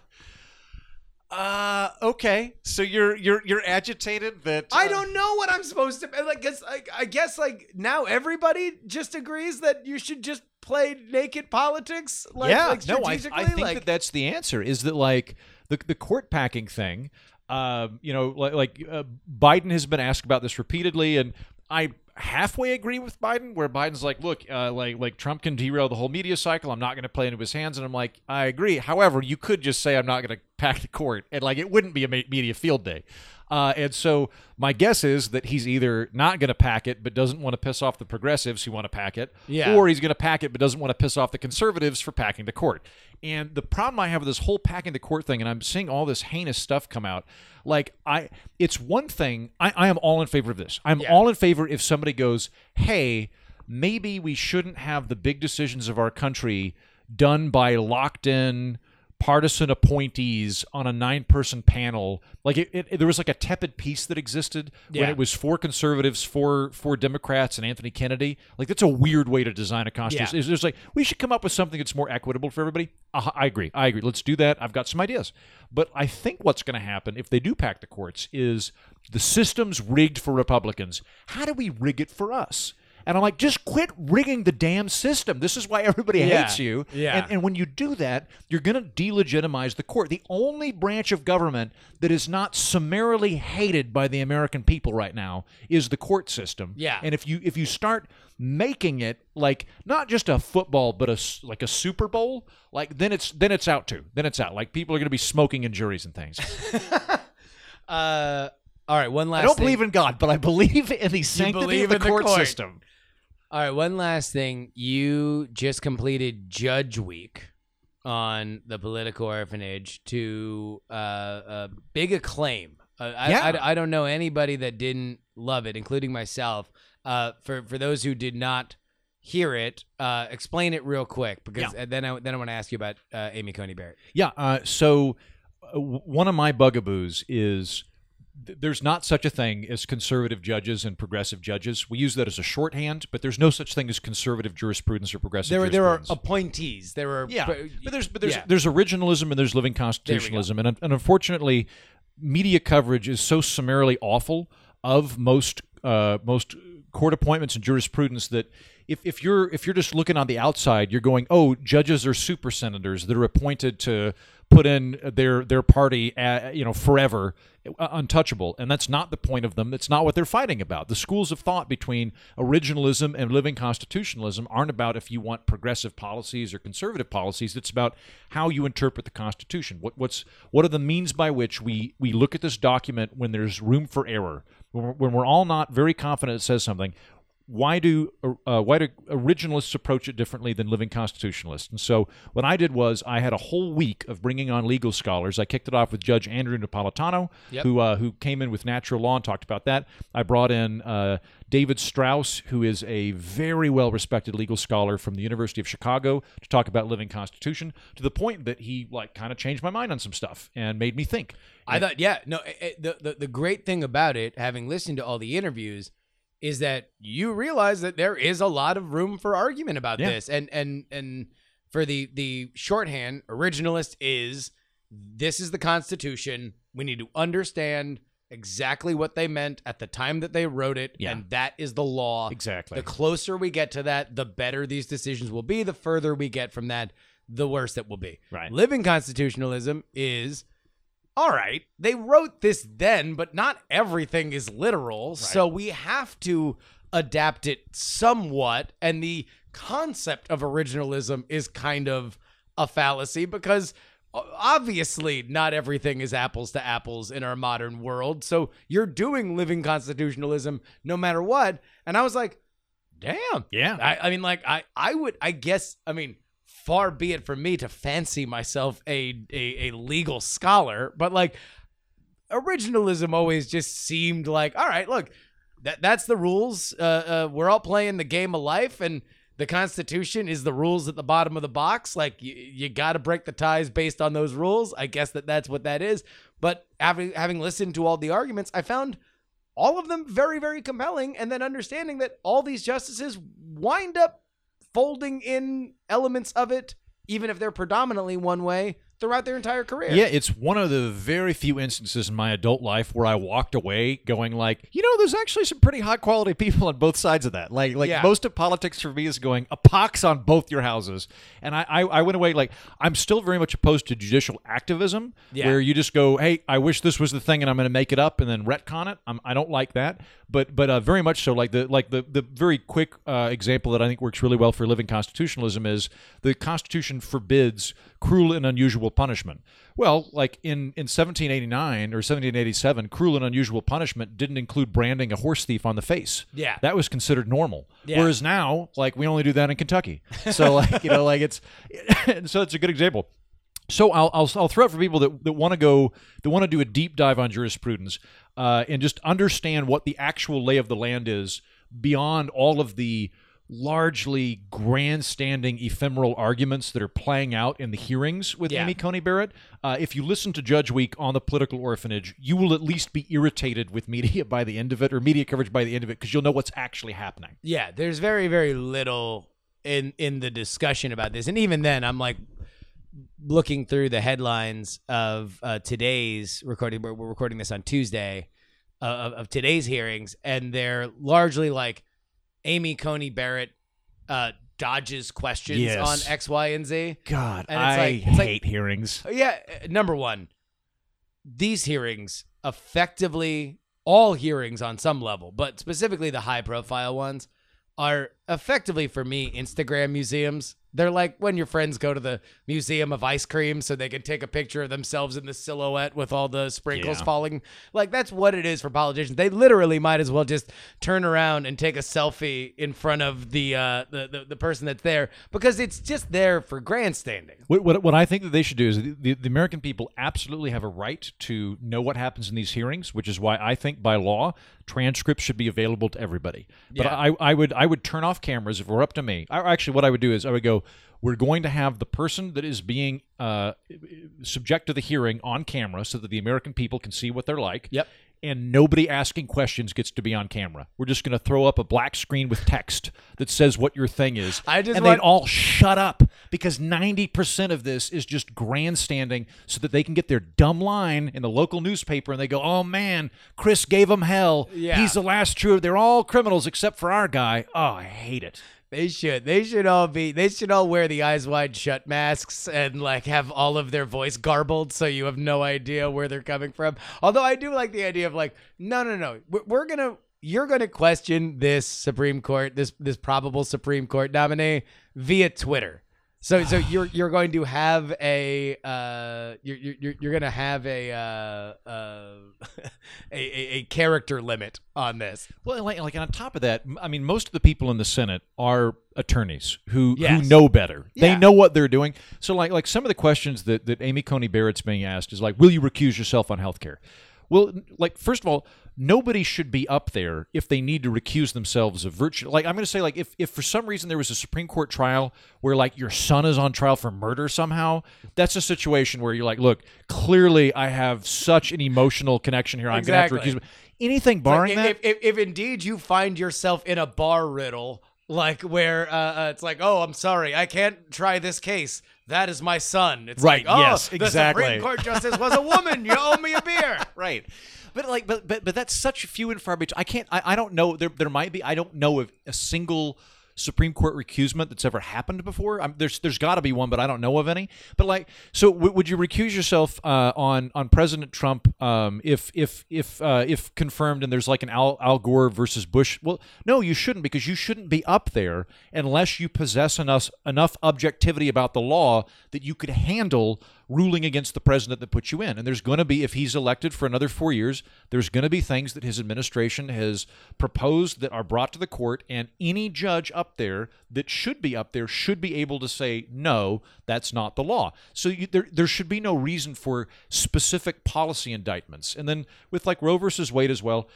Uh, okay. So you're you're you're agitated that I uh, don't know what I'm supposed to like. Guess I, I guess like now everybody just agrees that you should just play naked politics. Like, yeah, like no, I, I think like, that that's the answer. Is that like the the court packing thing? Um, you know, like, like uh, Biden has been asked about this repeatedly, and I halfway agree with Biden. Where Biden's like, look, uh, like like Trump can derail the whole media cycle. I'm not going to play into his hands, and I'm like, I agree. However, you could just say I'm not going to pack the court, and like it wouldn't be a media field day. Uh, and so my guess is that he's either not going to pack it, but doesn't want to piss off the progressives who want to pack it, Yeah. or he's going to pack it, but doesn't want to piss off the conservatives for packing the court. And the problem I have with this whole packing the court thing, and I'm seeing all this heinous stuff come out. Like I, it's one thing. I, I am all in favor of this. I'm Yeah. all in favor if somebody goes, "Hey, maybe we shouldn't have the big decisions of our country done by locked in." Partisan appointees on a nine person panel. Like it, it, there was like a tepid piece that existed when it was four conservatives four four democrats and anthony kennedy. Like that's a weird way to design a constitution. Yeah. like we should come up with something that's more equitable for everybody. Uh, i agree. I agree. Let's do that. I've got some ideas. But i think what's going to happen if they do pack the courts is the system's rigged for republicans. How do we rig it for us and I'm like, just quit rigging the damn system. This is why everybody Yeah. hates you. Yeah. And, and when you do that, you're going to delegitimize the court. The only branch of government that is not summarily hated by the American people right now is the court system. Yeah. And if you if you start making it like not just a football but a like a Super Bowl, like then it's then it's out too. Then it's out. Like people are going to be smoking in juries and things. uh, all right, one last. I don't thing. believe in God, but I believe in the sanctity of the in the court, court. system. All right, one last thing. You just completed Judge Week on the Political Orphanage to uh, uh, big acclaim. Uh, I, Yeah. I, I don't know anybody that didn't love it, including myself. Uh, for for those who did not hear it, uh, explain it real quick because Yeah. then I then I want to ask you about uh, Amy Coney Barrett. Yeah. Uh, so uh, one of my bugaboos is there's not such a thing as conservative judges and progressive judges. We use that as a shorthand, but there's no such thing as conservative jurisprudence or progressive There there are appointees. There are yeah, but there's but there's yeah. there's originalism and there's living constitutionalism, and, and unfortunately, media coverage is so summarily awful of most uh, most court appointments and jurisprudence that if, if you're if you're just looking on the outside, you're going, oh, judges are super senators that are appointed to put in their their party, uh, you know, forever uh, untouchable, and that's not the point of them. That's not what they're fighting about. The schools of thought between originalism and living constitutionalism aren't about if you want progressive policies or conservative policies. It's about how you interpret the Constitution. What what's what are the means by which we we look at this document when there's room for error, when we're, when we're all not very confident it says something why do uh, why do originalists approach it differently than living constitutionalists? And so what I did was I had a whole week of bringing on legal scholars. I kicked it off with Judge Andrew Napolitano, Yep. who uh, who came in with natural law and talked about that. I brought in uh, David Strauss, who is a very well respected legal scholar from the University of Chicago, to talk about living constitution. To the point that he like kind of changed my mind on some stuff and made me think. I thought, yeah, no. eh, eh, The, the the great thing about it, having listened to all the interviews, is that you realize that there is a lot of room for argument about Yeah. this, and and and for the the shorthand, originalist is this is the Constitution. We need to understand exactly what they meant at the time that they wrote it, Yeah. and that is the law. Exactly. The closer we get to that, the better these decisions will be. The further we get from that, the worse it will be. Right. Living constitutionalism is all right, they wrote this then, but not everything is literal. So we have to adapt it somewhat. And the concept of originalism is kind of a fallacy because obviously not everything is apples to apples in our modern world. So you're doing living constitutionalism no matter what. And I was like, damn. Yeah. I, I mean, like, I, I would, I guess, I mean, far be it from me to fancy myself a, a, a legal scholar, but like, originalism always just seemed like, all right, look, that that's the rules. Uh, uh, we're all playing the game of life, and the Constitution is the rules at the bottom of the box. Like, you, you got to break the ties based on those rules. I guess that that's what that is. But having having listened to all the arguments, I found all of them very, very compelling. And then understanding that all these justices wind up folding in elements of it, even if they're predominantly one way, throughout their entire career. Yeah, it's one of the very few instances in my adult life where I walked away going like, you know, there's actually some pretty high quality people on both sides of that. Like, like Yeah. most of politics for me is going a pox on both your houses, and I, I, I went away like I'm still very much opposed to judicial activism, Yeah. where you just go, hey, I wish this was the thing, and I'm going to make it up and then retcon it. I'm, I don't like that, but but uh, very much so. Like the like the the very quick uh, example that I think works really well for living constitutionalism is the Constitution forbids cruel and unusual punishment. Well, like in, in 1789 or 1787, cruel and unusual punishment didn't include branding a horse thief on the face. Yeah. That was considered normal. Yeah. Whereas now, like, we only do that in Kentucky. So, like, you know, like it's, so it's a good example. So I'll, I'll, I'll throw it for people that, that want to go that want to do a deep dive on jurisprudence uh, and just understand what the actual lay of the land is beyond all of the largely grandstanding ephemeral arguments that are playing out in the hearings with Yeah. Amy Coney Barrett. Uh, if you listen to Judge Week on the political orphanage, you will at least be irritated with media by the end of it or media coverage by the end of it because you'll know what's actually happening. Yeah, there's very very little in in the discussion about this, and even then, I'm like looking through the headlines of uh, today's recording. We're, we're recording this on Tuesday uh, of, of today's hearings, and they're largely like Amy Coney Barrett uh, dodges questions Yes. on X, Y, and Z. God, And it's I like- it's like- hate hearings. Yeah, uh, number one, these hearings effectively, all hearings on some level, but specifically the high profile ones, are effectively for me Instagram museums. They're like when your friends go to the museum of ice cream so they can take a picture of themselves in the silhouette with all the sprinkles Yeah. falling. Like that's what it is for politicians. They literally might as well just turn around and take a selfie in front of the uh, the, the the person that's there because it's just there for grandstanding. What, what, what I think that they should do is the, the, American people absolutely have a right to know what happens in these hearings, which is why I think by law transcripts should be available to everybody. But Yeah. I, I would I would turn off cameras if it were up to me. I, actually, what I would do is I would go. We're going to have the person that is being uh, subject to the hearing on camera so that the American people can see what they're like. Yep. And nobody asking questions gets to be on camera. We're just going to throw up a black screen with text that says what your thing is. I just and want- they'd all shut up because 90% of this is just grandstanding so that they can get their dumb line in the local newspaper and they go, oh man, Chris gave them hell. Yeah. He's the last true. They're all criminals except for our guy. Oh, I hate it. They should. They should all be. They should all wear the eyes wide shut masks and like have all of their voice garbled, so you have no idea where they're coming from. Although I do like the idea of like, no, no, no, we're, gonna, you're gonna question this Supreme Court, this this probable Supreme Court nominee via Twitter. So, so you're you're going to have a uh, you're you're you're gonna have a uh, uh, a, a a character limit on this. Well, like, like on top of that, I mean, most of the people in the Senate are attorneys who Yes. who know better. Yeah. They know what they're doing. So, like, like some of the questions that that Amy Coney Barrett's being asked is like, "Will you recuse yourself on health care?" Well, like, first of all, nobody should be up there if they need to recuse themselves of virtue. Like, I'm going to say, like, if if for some reason there was a Supreme Court trial where like your son is on trial for murder somehow, that's a situation where you're like, look, clearly I have such an emotional connection here. I'm going to have to recuse. my-" Anything barring Like, that, if, if, if indeed you find yourself in a bar riddle, like where uh, uh, it's like, oh, I'm sorry, I can't try this case. That is my son. It's Right, like, oh, yes, the exactly. Supreme Court justice was a woman. You owe me a beer. right but like but but but that's such few and far between i can't i, I don't know there there might be i don't know of a single Supreme Court recusement that's ever happened before. i there's there's got to be one, but I don't know of any. But like, so w- would you recuse yourself uh, on on President Trump um, if if if uh, if confirmed and there's like an Al, Al Gore versus Bush? Well, no, you shouldn't because you shouldn't be up there unless you possess enough enough objectivity about the law that you could handle ruling against the president that put you in. And there's going to be, if he's elected for another four years, there's going to be things that his administration has proposed that are brought to the court, and any judge up there that should be up there should be able to say, no, that's not the law. So you, there, there should be no reason for specific policy indictments. And then with like Roe versus Wade as well,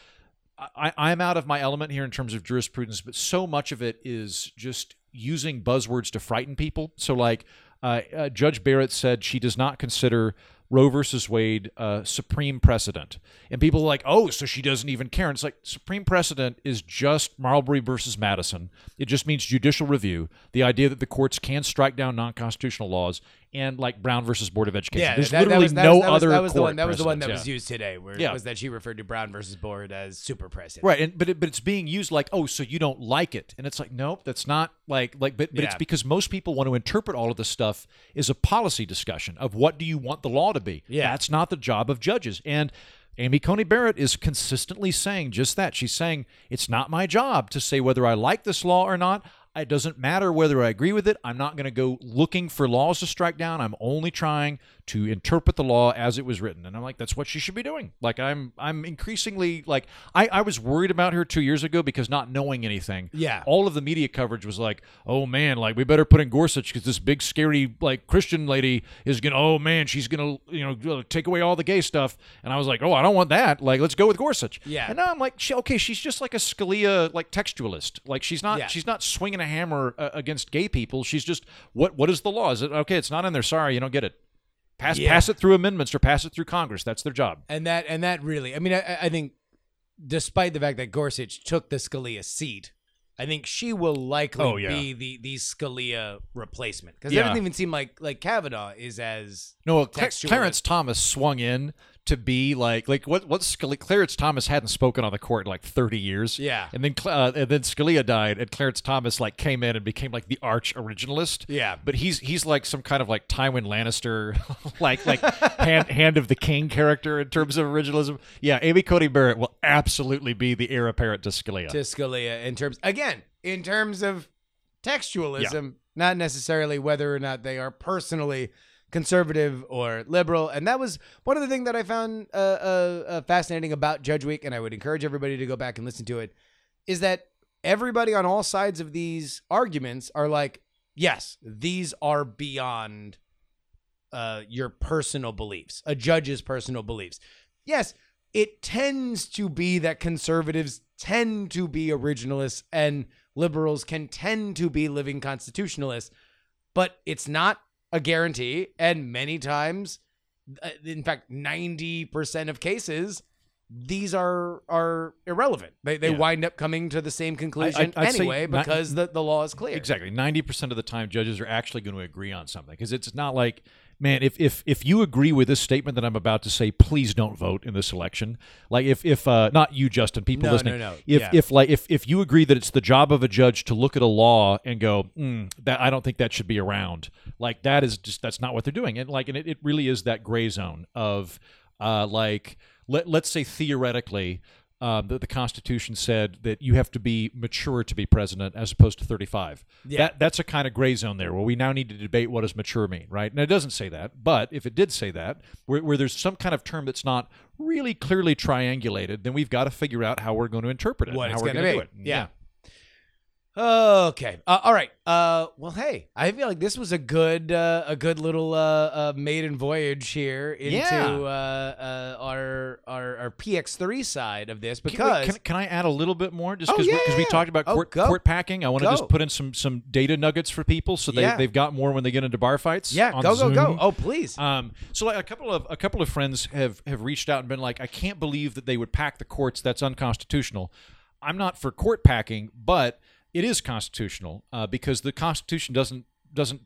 I, I'm out of my element here in terms of jurisprudence, but so much of it is just using buzzwords to frighten people. So, like, uh, uh, Judge Barrett said she does not consider Roe versus Wade uh, super precedent, and people are like, "Oh, so she doesn't even care." And it's like super precedent is just Marbury versus Madison. It just means judicial review. The idea that the courts can strike down non-constitutional laws, and like Brown versus Board of Education. Yeah, There's that, that literally was, no that was, other. That was the one. That was the one that precedents. was used today. Where Yeah. was that she referred to Brown versus Board as super precedent. Right, and but it, but it's being used like, oh, so you don't like it, and it's like, nope, that's not like like, but but it's because most people want to interpret all of this stuff as a policy discussion of what do you want the law to be. Yeah. that's not the job of judges, and Amy Coney Barrett is consistently saying just that. She's saying it's not my job to say whether I like this law or not. It doesn't matter whether I agree with it. I'm not going to go looking for laws to strike down. I'm only trying to interpret the law as it was written. And I'm like, that's what she should be doing. Like I'm I'm increasingly like I, I was worried about her two years ago because not knowing anything. Yeah. All of the media coverage was like, oh man, like we better put in Gorsuch because this big scary like Christian lady is gonna oh man, she's gonna you know take away all the gay stuff. And I was like, oh, I don't want that. Like let's go with Gorsuch. Yeah. And now I'm like, she, okay, she's just like a Scalia like textualist. Like she's not Yeah. she's not swinging a hammer uh, against gay people. She's just what what is the law? Is it okay? It's not in there. Sorry, you don't get it. Pass Yeah. pass it through amendments or pass it through Congress. That's their job. and that and that really, I mean, I, I think, despite the fact that Gorsuch took the Scalia seat, I think she will likely Oh, yeah. be the the Scalia replacement because Yeah. it doesn't even seem like like Kavanaugh is as No, well. Clarence Thomas swung in to be like like what what Scalia, Clarence Thomas hadn't spoken on the court in like 30 years. Yeah. And then uh, and then Scalia died and Clarence Thomas like came in and became like the arch originalist. Yeah. But he's he's like some kind of like Tywin Lannister like like hand hand of the king character in terms of originalism. Yeah, Amy Coney Barrett will absolutely be the heir apparent to Scalia. to Scalia in terms again in terms of textualism, not necessarily whether or not they are personally conservative or liberal. And that was one of the things that I found uh, uh, uh, fascinating about Judge Week, and I would encourage everybody to go back and listen to it. Is that everybody on all sides of these arguments are like, yes, these are beyond uh, your personal beliefs, a judge's personal beliefs. Yes, it tends to be that conservatives tend to be originalists and liberals can tend to be living constitutionalists, but it's not a guarantee. And many times, uh, in fact, 90% of cases, these are are irrelevant. They they Yeah. wind up coming to the same conclusion I'd say anyway not- because the, the law is clear. Exactly. Ninety percent of the time, judges are actually going to agree on something because it's not like, man, if if if you agree with this statement that I'm about to say, please don't vote in this election. Like if if uh, not you, Justin, people No, listening. no, no. If Yeah. if like if if you agree that it's the job of a judge to look at a law and go, mm, that I don't think that should be around. Like that is just that's not what they're doing. And like and it, it really is that gray zone of uh like let let's say theoretically um, that the Constitution said that you have to be mature to be president as opposed to 35. Yeah. That, that's a kind of gray zone there where we now need to debate what does mature mean, right? And it doesn't say that, but if it did say that, where, where there's some kind of term that's not really clearly triangulated, then we've got to figure out how we're going to interpret it What and how we're going to do it. Yeah. Okay. Uh, all right. Uh, well, hey, I feel like this was a good, uh, a good little uh, uh, maiden voyage here into Yeah. uh, uh, our, our our PX3 side of this Can, wait, because can, can I add a little bit more? Just Oh, because yeah, we yeah, talked about. Oh, court, court packing, I want to just put in some some data nuggets for people so they, they've got more when they get into bar fights. yeah, go go go. Oh, please. Um, so like a couple of a couple of friends have have reached out and been like, I can't believe that they would pack the courts. That's unconstitutional. I'm not for court packing, but it is constitutional uh, because the Constitution doesn't doesn't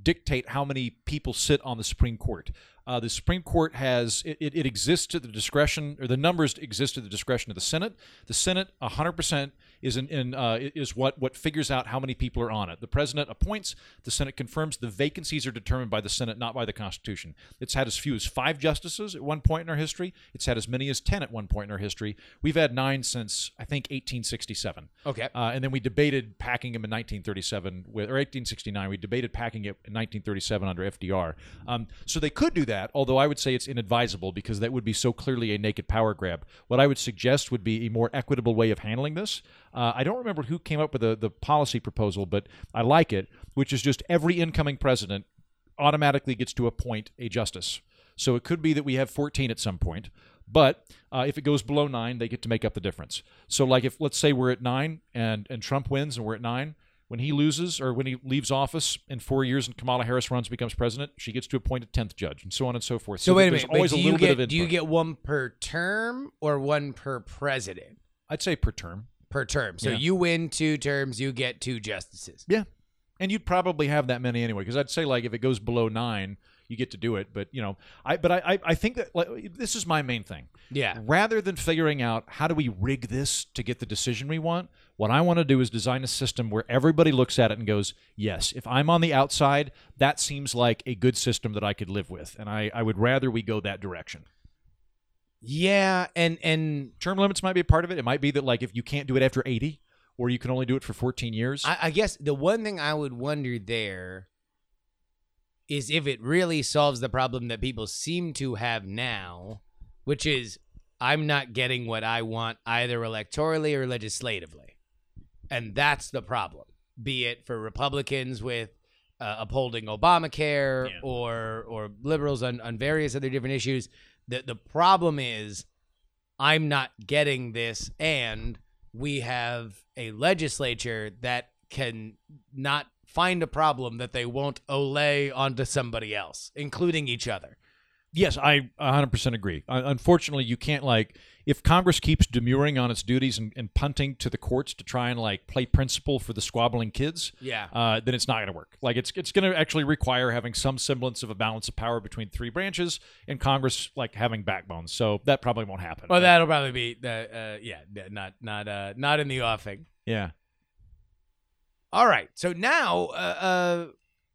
dictate how many people sit on the Supreme Court. Uh, the Supreme Court has it, it, it exists at the discretion, or the numbers exist at the discretion of the Senate. The Senate, 100 percent, is in, in uh, is what what figures out how many people are on it. The President appoints, the Senate confirms. The vacancies are determined by the Senate, not by the Constitution. It's had as few as five justices at one point in our history. It's had as many as ten at one point in our history. We've had nine since I think 1867. Okay. Uh, and then we debated packing him in 1937 with, or 1869. We debated packing it in 1937 under FDR. Um, so they could do that, although I would say it's inadvisable because that would be so clearly a naked power grab. What I would suggest would be a more equitable way of handling this. Uh, I don't remember who came up with the, the policy proposal, but I like it, which is just every incoming president automatically gets to appoint a justice. So it could be that we have 14 at some point, but uh, if it goes below nine, they get to make up the difference. So, like if let's say we're at nine and and Trump wins and we're at nine, when he loses or when he leaves office in four years and Kamala Harris runs becomes president, she gets to appoint a tenth judge and so on and so forth. so wait a minute. Always do a you little get bit of do you get one per term or one per president I'd say per term. per term? So Yeah. you win two terms, you get two justices. Yeah. And you'd probably have that many anyway, because I'd say like if it goes below nine, you get to do it. But you know, I but I I, think that like, this is my main thing. Yeah. Rather than figuring out how do we rig this to get the decision we want, what I want to do is design a system where everybody looks at it and goes, "Yes, if I'm on the outside, that seems like a good system that I could live with." And I I would rather we go that direction. Yeah, and and Term limits might be a part of it. It might be that like if you can't do it after 80 or you can only do it for 14 years. I, I guess the one thing I would wonder there is if it really solves the problem that people seem to have now, which is I'm not getting what I want either electorally or legislatively. And that's the problem. Be it for Republicans with uh, upholding Obamacare Yeah. or or liberals on, on various other different issues. The the problem is I'm not getting this and we have a legislature that can not find a problem that they won't olay onto somebody else, including each other. Yes, I 100% agree. Uh, unfortunately, you can't like if Congress keeps demurring on its duties and, and punting to the courts to try and like play principal for the squabbling kids. Yeah. uh, then it's not going to work. Like it's it's going to actually require having some semblance of a balance of power between three branches and Congress like having backbones. So that probably won't happen. Well, that'll probably be the uh, yeah, not not uh, not in the offing. yeah. All right. So now, uh, uh,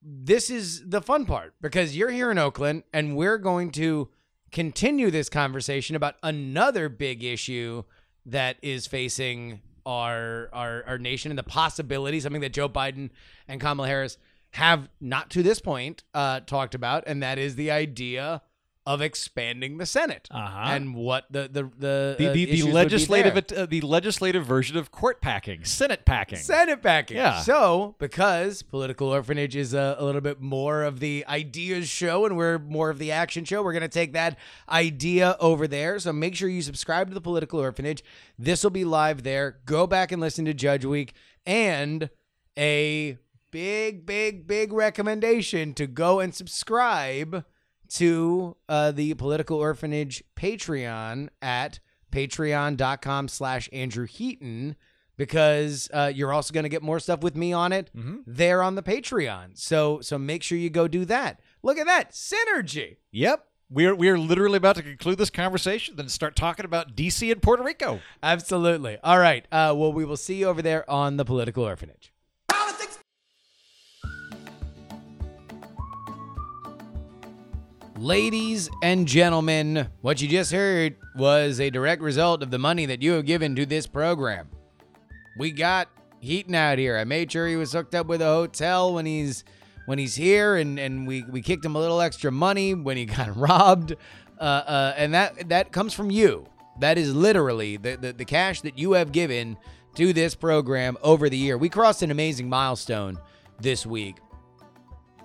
this is the fun part because you're here in Oakland, and we're going to continue this conversation about another big issue that is facing our our our nation and the possibility, something that Joe Biden and Kamala Harris have not to this point uh, talked about, and that is the idea of expanding the Senate Uh-huh. and what the the the The, uh, the, the legislative uh, the legislative version of court packing, Senate packing. Senate packing. Yeah. So, because Political Orphanage is a, a little bit more of the ideas show and we're more of the action show, we're going to take that idea over there. So, make sure you subscribe to the Political Orphanage. This will be live there. Go back and listen to Judge Week and a big, big, big recommendation to go and subscribe to uh, the Political Orphanage Patreon at patreon.com slash Andrew Heaton because uh, you're also going to get more stuff with me on it there on the Patreon. So so make sure you go do that. Look at that synergy. Yep. We're we're literally about to conclude this conversation, then start talking about DC and Puerto Rico. Absolutely. All right. Uh, well, we will see you over there on the Political Orphanage. Ladies and gentlemen, what you just heard was a direct result of the money that you have given to this program. We got Heaton out here. I made sure he was hooked up with a hotel when he's when he's here, and and we we kicked him a little extra money when he got robbed, uh, uh, and that that comes from you. That is literally the, the the cash that you have given to this program over the year. We crossed an amazing milestone this week.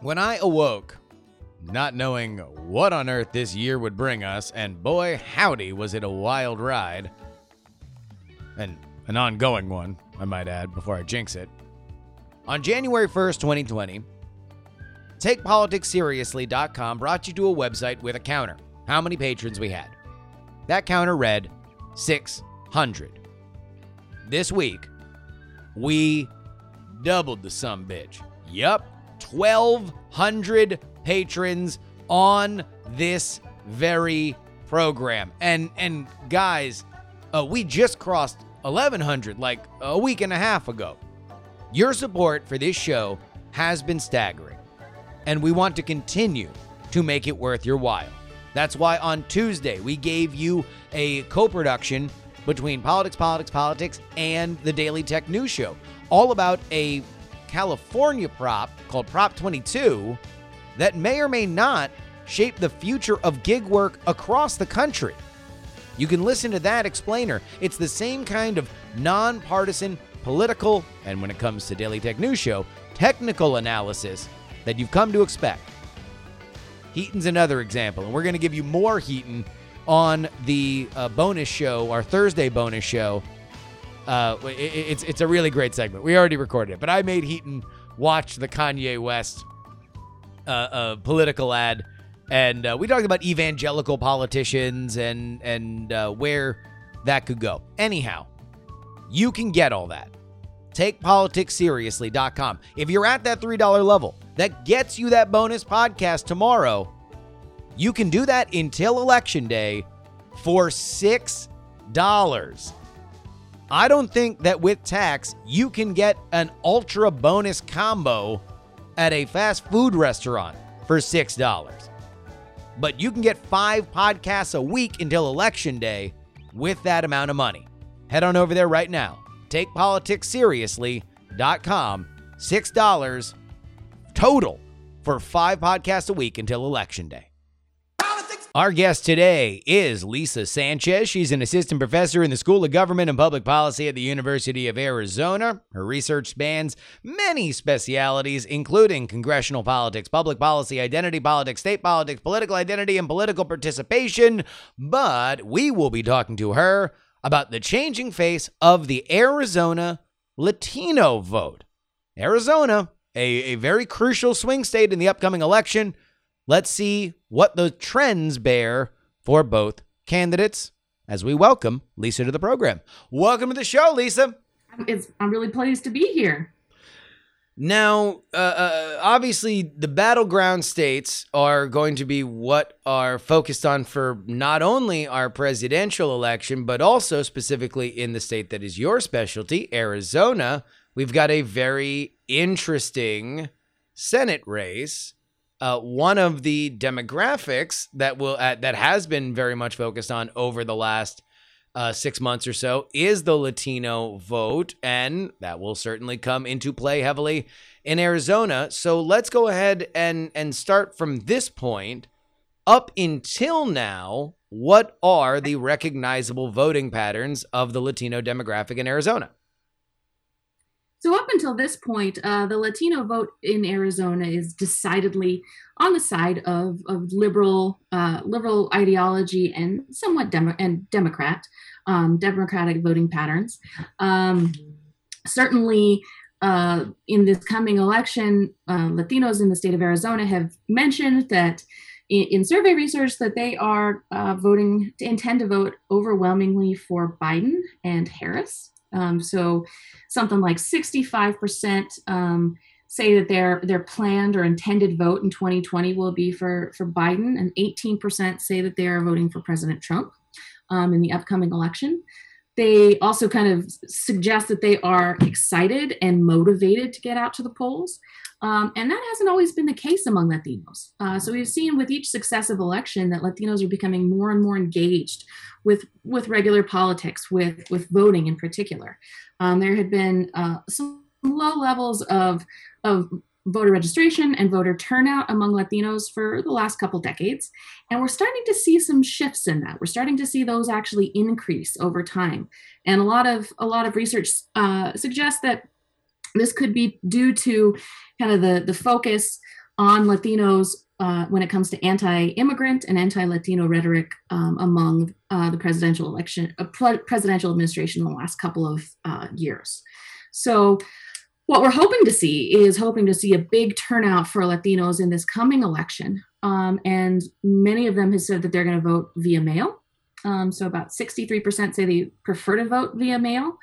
When I awoke, not knowing what on earth this year would bring us, and boy, howdy, was it a wild ride. And an ongoing one, I might add, before I jinx it. On January 1st, 2020, TakePoliticsSeriously.com brought you to a website with a counter. How many patrons we had. That counter read 600. This week, we doubled the sum bitch. Yup, 1,200 patrons on this very program. And and guys, uh, we just crossed 1,100 like a week and a half ago. Your support for this show has been staggering, and we want to continue to make it worth your while. That's why on Tuesday we gave you a co production between Politics, Politics, Politics and the Daily Tech News Show, all about a California prop called Prop 22 that may or may not shape the future of gig work across the country. You can listen to that explainer. It's the same kind of nonpartisan, political, and when it comes to Daily Tech News Show, technical analysis that you've come to expect. Heaton's another example, and we're going to give you more Heaton on the uh, bonus show, our Thursday bonus show. Uh, i- i- it's it's a really great segment. We already recorded it, but I made Heaton watch the Kanye West uh, political ad, and uh, we talked about evangelical politicians and and uh, where that could go. Anyhow, you can get all that. TakePoliticsSeriously.com. If you're at that $3 level, that gets you that bonus podcast tomorrow. You can do that until Election Day for $6. I don't think that with tax, you can get an ultra bonus combo at a fast food restaurant for $6. But you can get five podcasts a week until Election Day with that amount of money. Head on over there right now. TakePoliticsSeriously.com. $6 total for five podcasts a week until Election Day. Our guest today is Lisa Sanchez. She's an assistant professor in the School of Government and Public Policy at the University of Arizona. Her research spans many specialities, including congressional politics, public policy, identity politics, state politics, political identity, and political participation. But we will be talking to her about the changing face of the Arizona Latino vote. Arizona, a, a very crucial swing state in the upcoming election. Let's see what the trends bear for both candidates as we welcome Lisa to the program. Welcome to the show, Lisa. It's, I'm really pleased to be here. Now, uh, uh, obviously, the battleground states are going to be what are focused on for not only our presidential election, but also specifically in the state that is your specialty, Arizona. We've got a very interesting Senate race. Uh, one of the demographics that will uh, that has been very much focused on over the last uh, six months or so is the Latino vote, and that will certainly come into play heavily in Arizona. So let's go ahead and and start from this point up until now. What are the recognizable voting patterns of the Latino demographic in Arizona? So, up until this point, uh, the Latino vote in Arizona is decidedly on the side of, of liberal uh, liberal ideology and somewhat demo- and Democrat um, democratic voting patterns. Um, certainly, uh, in this coming election, uh, Latinos in the state of Arizona have mentioned that in, in survey research that they are uh, voting intend to vote overwhelmingly for Biden and Harris. Um, so something like 65% um, say that their their planned or intended vote in 2020 will be for for Biden, and 18% say that they are voting for President Trump um, in the upcoming election. They also kind of suggest that they are excited and motivated to get out to the polls. Um, and that hasn't always been the case among Latinos. Uh, so we've seen with each successive election that Latinos are becoming more and more engaged with with regular politics, with with voting in particular. Um, there had been uh, some low levels of of voter registration and voter turnout among Latinos for the last couple decades. And we're starting to see some shifts in that. We're starting to see those actually increase over time. And a lot of a lot of research uh, suggests that this could be due to kind of the, the focus on Latinos uh, when it comes to anti-immigrant and anti-Latino rhetoric um, among uh, the presidential election, uh, presidential administration in the last couple of uh, years. So what we're hoping to see is hoping to see a big turnout for Latinos in this coming election. Um, and many of them have said that they're going to vote via mail. Um, so about 63% say they prefer to vote via mail.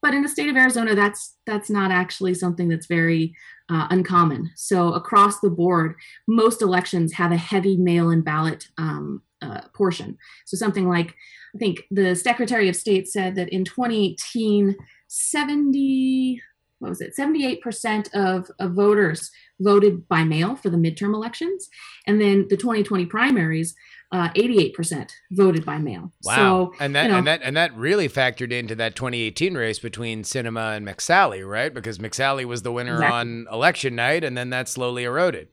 But in the state of Arizona, that's that's not actually something that's very uh, uncommon. So across the board, most elections have a heavy mail-in ballot um, uh, portion. So something like, I think the Secretary of State said that in 2018, 70 what was it 78% of, of voters voted by mail for the midterm elections. And then the 2020 primaries uh, 88% voted by mail. Wow. So, and that you know, and that and that really factored into that 2018 race between Sinema and McSally right? Because McSally was the winner Exactly. on election night and then that slowly eroded.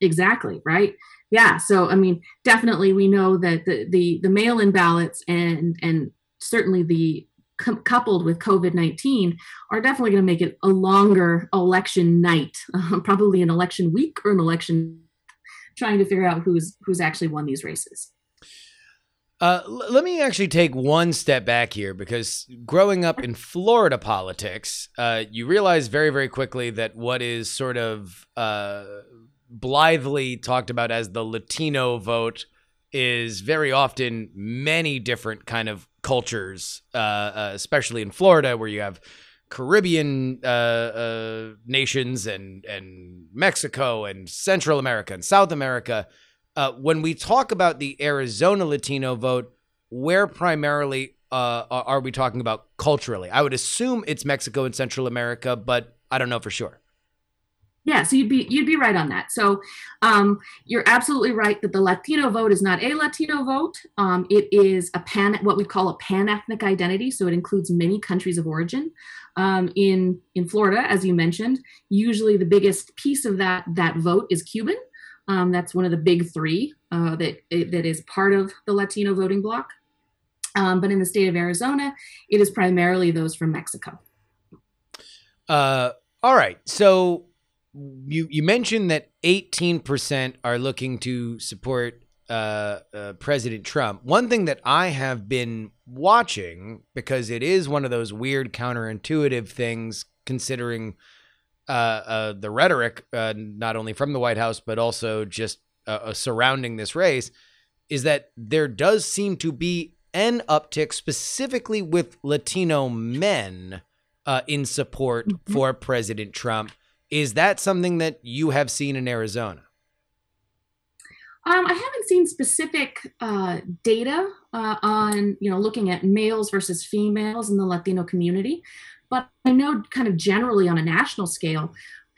Exactly right? Yeah so i mean definitely we know that the the, the mail-in ballots and and certainly the cou- coupled with covid-19 are definitely going to make it a longer election night uh, probably an election week or an election trying to figure out who's who's actually won these races. Uh, l- let me actually take one step back here because growing up in Florida politics, uh, you realize very, very quickly that what is sort of uh, blithely talked about as the Latino vote is very often many different kind of cultures, uh, uh, especially in Florida, where you have Caribbean uh, uh, nations and and Mexico and Central America and South America. Uh, when we talk about the Arizona Latino vote, where primarily uh, are are we talking about culturally? I would assume it's Mexico and Central America, but I don't know for sure. Yeah, so you'd be you'd be right on that. So um, you're absolutely right that the Latino vote is not a Latino vote. Um, it is a pan what we call a pan ethnic identity. So it includes many countries of origin. Um, in in Florida, as you mentioned, usually the biggest piece of that that vote is Cuban. Um, that's one of the big three uh, that that is part of the Latino voting bloc. Um, but in the state of Arizona, it is primarily those from Mexico. Uh, all right. So you you mentioned that 18% are looking to support uh, uh, President Trump. One thing that I have been watching because it is one of those weird counterintuitive things considering uh, uh, the rhetoric, uh, not only from the White House but also just uh, surrounding this race, is that there does seem to be an uptick specifically with Latino men uh, in support for President Trump. Is that something that you have seen in Arizona? Um, I haven't seen specific uh, data uh, on, you know, looking at males versus females in the Latino community, but I know kind of generally on a national scale,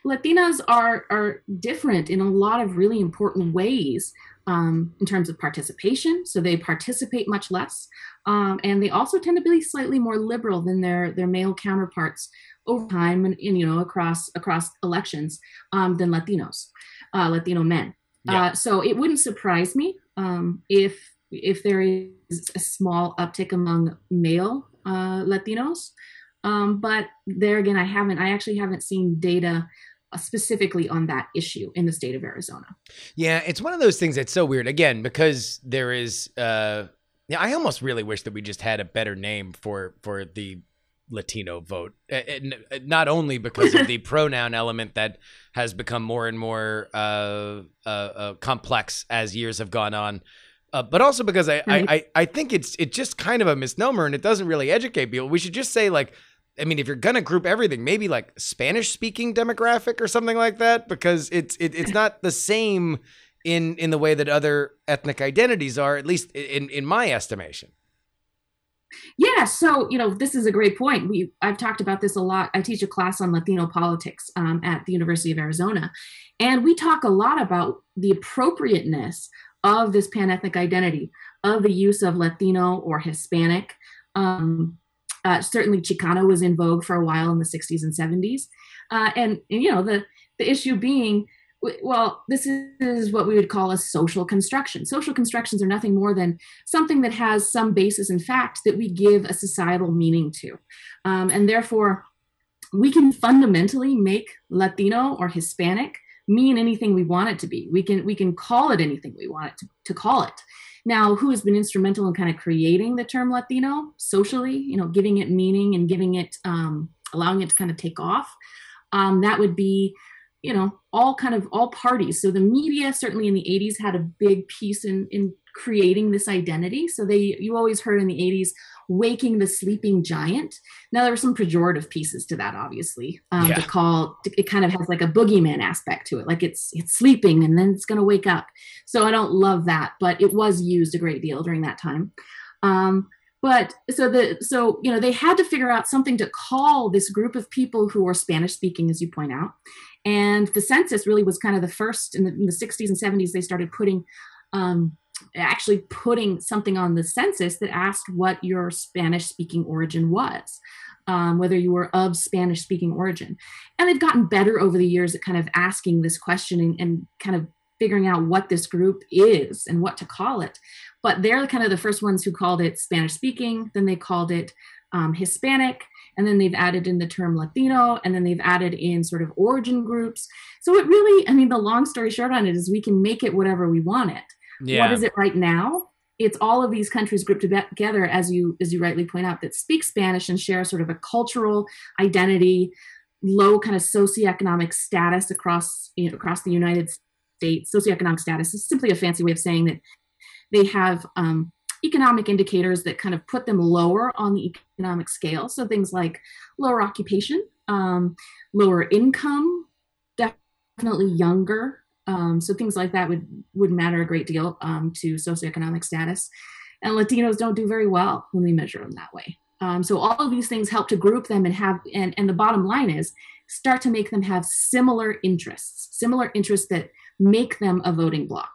Latinas are are different in a lot of really important ways um, in terms of participation. So they participate much less, um, and they also tend to be slightly more liberal than their their male counterparts over time, and, and you know across across elections um, than Latinos, uh, Latino men. Yeah. Uh, so it wouldn't surprise me um, if if there is a small uptick among male uh, Latinos. Um, but there again, I haven't. I actually haven't seen data uh, specifically on that issue in the state of Arizona. Yeah, it's one of those things that's so weird. Again, because there is uh yeah, I almost really wish that we just had a better name for for the Latino vote, and not only because of the pronoun element that has become more and more uh, uh, uh, complex as years have gone on, uh, but also because I, I, I I think it's it's just kind of a misnomer and it doesn't really educate people. We should just say like. I mean, if you're gonna group everything, maybe like Spanish-speaking demographic or something like that, because it's it, it's not the same in in the way that other ethnic identities are, at least in in my estimation. Yeah, so you know this is a great point. We I've talked about this a lot. I teach a class on Latino politics um, at the University of Arizona, and we talk a lot about the appropriateness of this pan-ethnic identity, of the use of Latino or Hispanic. Um, uh, certainly, Chicano was in vogue for a while in the 60s and 70s, uh, and, and you know the the issue being well, this is what we would call a social construction. Social constructions are nothing more than something that has some basis in fact that we give a societal meaning to. Um, and therefore, we can fundamentally make Latino or Hispanic mean anything we want it to be. We can we can call it anything we want it to, to call it. Now, who has been instrumental in kind of creating the term Latino socially, you know, giving it meaning and giving it, um, allowing it to kind of take off? Um, that would be you know all kind of all parties. So the media certainly in the 80s had a big piece in in creating this identity. So they you always heard in the 80s waking the sleeping giant. Now there were some pejorative pieces to that obviously um, Yeah. to call it kind of has like a boogeyman aspect to it. Like it's it's sleeping and then it's going to wake up. So i don't love that but it was used a great deal during that time. Um, but so the so you know they had to figure out something to call this group of people who are spanish speaking as you point out and the census really was kind of the first in the, in the 60s and 70s they started putting um, actually putting something on the census that asked what your spanish speaking origin was um, whether you were of spanish speaking origin. And they've gotten better over the years at kind of asking this question and, and kind of figuring out what this group is and what to call it. But they're kind of the first ones who called it spanish speaking then they called it um, hispanic and then they've added in the term Latino, and then they've added in sort of origin groups. So it really, I mean, the long story short on it is we can make it whatever we want it. Yeah. What is it right now? It's all of these countries grouped together, as you as you rightly point out, that speak Spanish and share sort of a cultural identity, low kind of socioeconomic status across you know, across the United States. Socioeconomic status is simply a fancy way of saying that they have um, economic indicators that kind of put them lower on the economic scale. So things like lower occupation, um, lower income, definitely younger. Um, so things like that would would matter a great deal um, to socioeconomic status. And Latinos don't do very well when we measure them that way. Um, so all of these things help to group them and have and and the bottom line is start to make them have similar interests, similar interests that make them a voting bloc.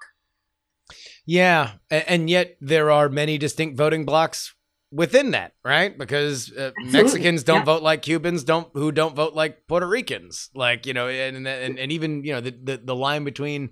Yeah, and yet there are many distinct voting blocks within that, right? Because uh, Mexicans don't yeah. vote like Cubans, don't who don't vote like Puerto Ricans, like you know, and and, and even you know the, the the line between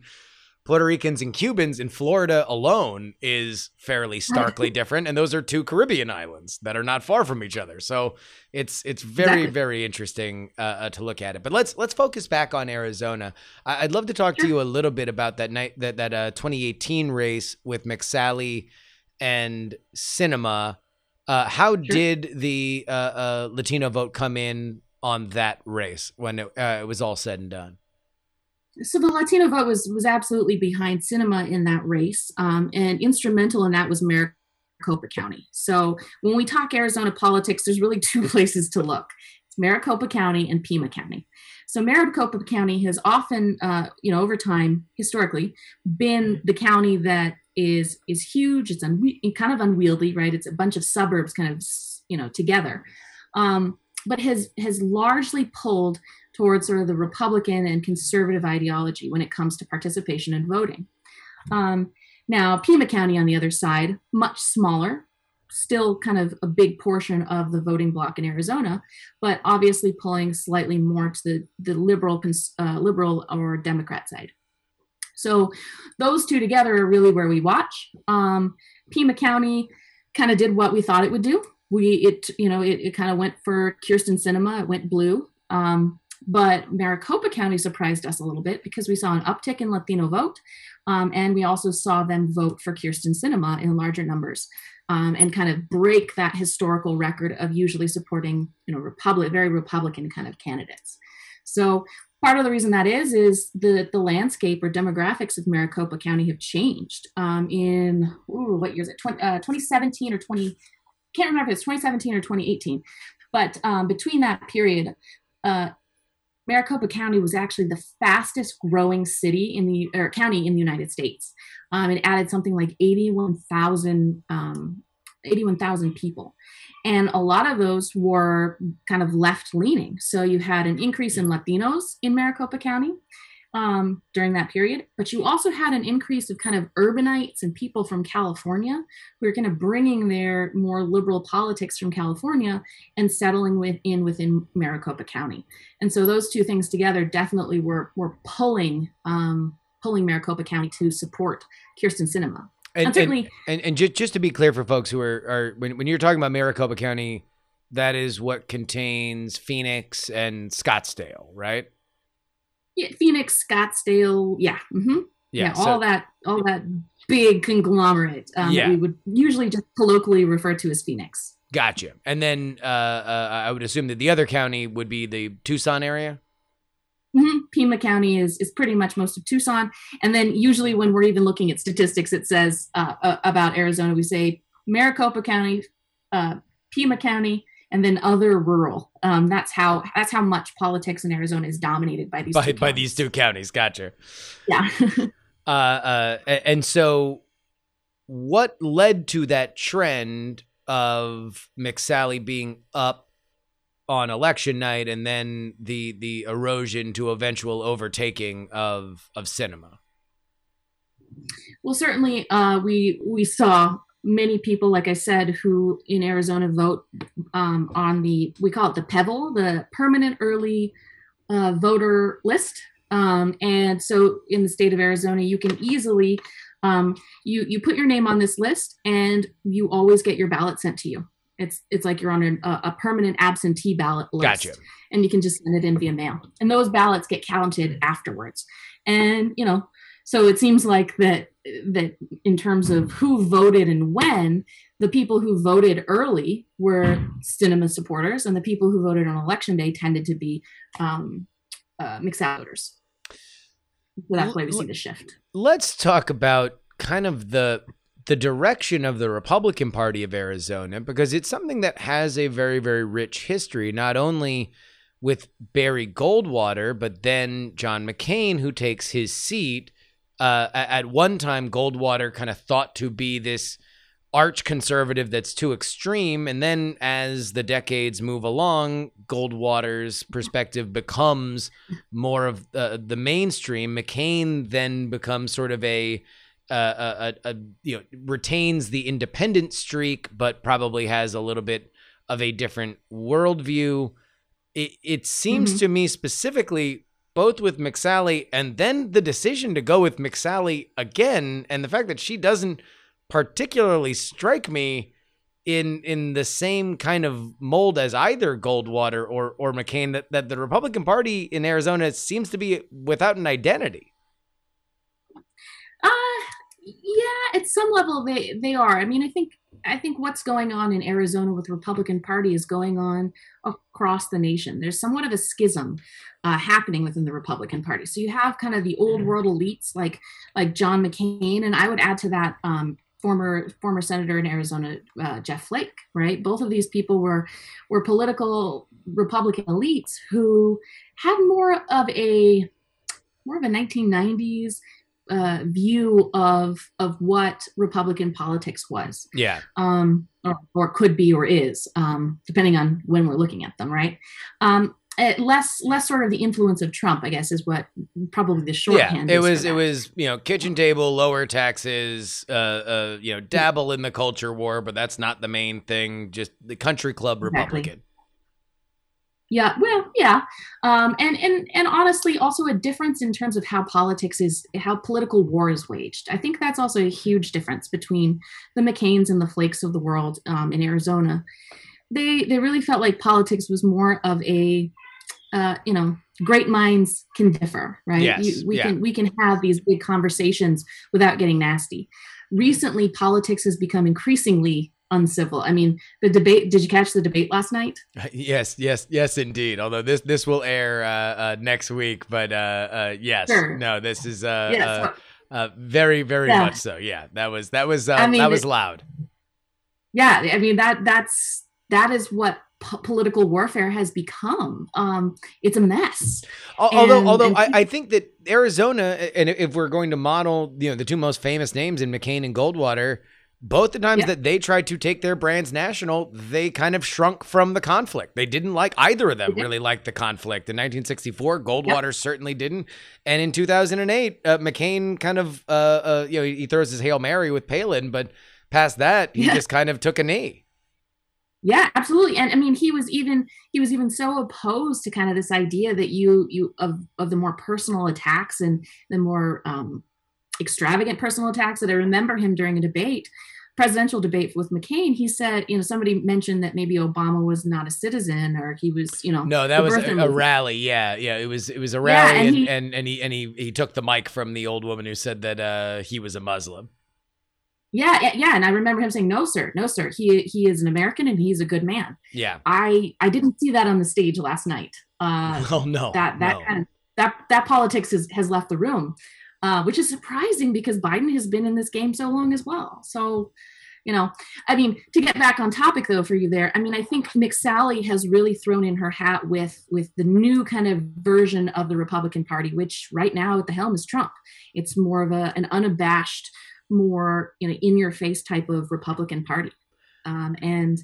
Puerto Ricans and Cubans in Florida alone is fairly starkly different, and those are two Caribbean islands that are not far from each other. So it's it's very Exactly. very interesting uh, uh, to look at it. But let's let's focus back on Arizona. I- I'd love to talk to you a little bit about that night that that uh, 2018 race with McSally and Sinema. Uh, how did the uh, uh, Latino vote come in on that race when it, uh, it was all said and done? So the Latino vote was was absolutely behind Sinema in that race, um, and instrumental in that was Maricopa County. So when we talk Arizona politics, there's really two places to look: it's Maricopa County and Pima County. So Maricopa County has often, uh, you know, over time, historically, been the county that is is huge. It's unwe- kind of unwieldy, right? It's a bunch of suburbs, kind of, you know, together, um, but has has largely pulled towards sort of the Republican and conservative ideology when it comes to participation and voting. Um, now, Pima County, on the other side, much smaller, still kind of a big portion of the voting bloc in Arizona, but obviously pulling slightly more to the, the liberal, uh, liberal or Democrat side. So those two together are really where we watch. Um, Pima County kind of did what we thought it would do. We it you know it, it kind of went for Kyrsten Sinema. It went blue. Um, but Maricopa County surprised us a little bit because we saw an uptick in Latino vote, um, and we also saw them vote for Kyrsten Sinema in larger numbers. um, and kind of break that historical record of usually supporting, you know, republic, very Republican kind of candidates. So part of the reason that is is the the landscape or demographics of Maricopa County have changed. Um, in ooh, what year is it? 20, uh, 2017 or 20? Can't remember if it's 2017 or 2018. But um, between that period, uh, Maricopa County was actually the fastest growing city in the or county in the United States. Um, it added something like 81,000 um, 81,000 people. And a lot of those were kind of left leaning. So you had an increase in Latinos in Maricopa County um, during that period, but you also had an increase of kind of urbanites and people from California who are kind of bringing their more liberal politics from California and settling within within Maricopa County. And so those two things together definitely were were pulling um, pulling Maricopa County to support Kyrsten Sinema. And, And certainly- and, and, and just, just to be clear for folks who are, are when, when you're talking about Maricopa County, that is what contains Phoenix and Scottsdale, right? Yeah, Phoenix, Scottsdale, yeah, hmm yeah, so- all that, all that big conglomerate um, Yeah. that we would usually just colloquially refer to as Phoenix. Gotcha. And then uh, uh, I would assume that the other county would be the Tucson area. hmm Pima County is is pretty much most of Tucson, and then usually when we're even looking at statistics, it says uh, uh, about Arizona, we say Maricopa County, uh, Pima County, and then other rural. Um, that's how that's how much politics in Arizona is dominated by these By, two by counties. these two counties. Gotcha. yeah. Uh, uh, and so, what led to that trend of McSally being up on election night, and then the the erosion to eventual overtaking of of Sinema? Well, certainly, uh, we we saw many people, like I said, who in Arizona vote um, on the we call it the PEVL, the Permanent Early uh, Voter List. Um, and so, in the state of Arizona, you can easily um, you you put your name on this list, and you always get your ballot sent to you. It's it's like you're on a, a permanent absentee ballot list Gotcha. and you can just send it in via mail. And those ballots get counted afterwards. And you know, so it seems like that that in terms of who voted and when, the people who voted early were Sinema supporters, and the people who voted on election day tended to be um, uh, mixed voters. So that's why we see the shift. let's talk about kind of the the direction of the Republican Party of Arizona because it's something that has a very very rich history not only with Barry Goldwater but then John McCain who takes his seat uh, at one time Goldwater kind of thought to be this arch conservative that's too extreme. And then as the decades move along Goldwater's perspective becomes more of uh, the mainstream. McCain then becomes sort of a uh, a, a, you know retains the independent streak but probably has a little bit of a different worldview. It, it seems Mhm. to me specifically both with McSally and then the decision to go with McSally again and the fact that she doesn't particularly strike me in in the same kind of mold as either Goldwater or or McCain that, that the Republican Party in Arizona seems to be without an identity. Uh yeah, at some level they they are. I mean, I think I think what's going on in Arizona with the Republican Party is going on across the nation. There's somewhat of a schism uh, happening within the Republican Party. So you have kind of the old world elites like like John McCain, and I would add to that um, former former senator in Arizona uh, Jeff Flake. Right, both of these people were were political Republican elites who had more of a more of a 1990s uh, view of of what Republican politics was, Yeah. um, or, or could be, or is, um, depending on when we're looking at them, right? Um, eh, less less sort of the influence of Trump, I guess, is what probably the Yeah, shorthand. it is for was it was you know kitchen table, lower taxes, uh, uh, you know dabble in the culture war, but that's not the main thing. Just the country club Exactly. Yeah, well, yeah, um, and and and honestly, also a difference in terms of how politics is, how political war is waged. I think that's also a huge difference between the McCains and the Flakes of the world um, in Arizona. They they really felt like politics was more of a, uh, you know, great minds can differ, right? Yes, You- we yeah. can we can have these big conversations without getting nasty. Recently, politics has become increasingly uncivil. I mean, the debate. Did you catch the debate last night? Yes, yes, yes, indeed. Although this this will air uh, uh, next week, but uh, uh, yes, Sure. no, this is uh, Yes. uh, very, very Yeah. much so. Yeah, that was that was uh, I mean, that was loud. yeah i mean that that's that is what po- political warfare has become um it's a mess Although, And- although and I, I think that Arizona, and if we're going to model, you know, the two most famous names in McCain and Goldwater, both the times Yeah. that they tried to take their brands national, they kind of shrunk from the conflict. They didn't like either of them. Really liked the conflict in 1964. Goldwater certainly didn't, and in 2008, uh, McCain kind of, uh, uh, you know, he, he throws his hail mary with Palin, but past that, he Yeah. just kind of took a knee. yeah absolutely and i mean he was even he was even so opposed to kind of this idea that you you of of the more personal attacks and the more um extravagant personal attacks that i remember him during a debate presidential debate with mccain he said you know somebody mentioned that maybe obama was not a citizen or he was you know No, that was a, a rally. Yeah, yeah. It was it was a Yeah, rally, and and, he- and and he and he he took the mic from the old woman who said that uh, he was a Muslim. yeah yeah yeah and i remember him saying no sir no sir he he is an american and he's a good man Yeah. I I didn't see that on the stage last night. Uh, Oh no. that that no. kind of that that politics is, has left the room, uh, which is surprising because Biden has been in this game so long as well. So, you know, I mean, to get back on topic though for you there, I mean, I think McSally has really thrown in her hat with with the new kind of version of the Republican Party, which right now at the helm is Trump. It's more of a an unabashed, more you know, in your face type of Republican Party, um, and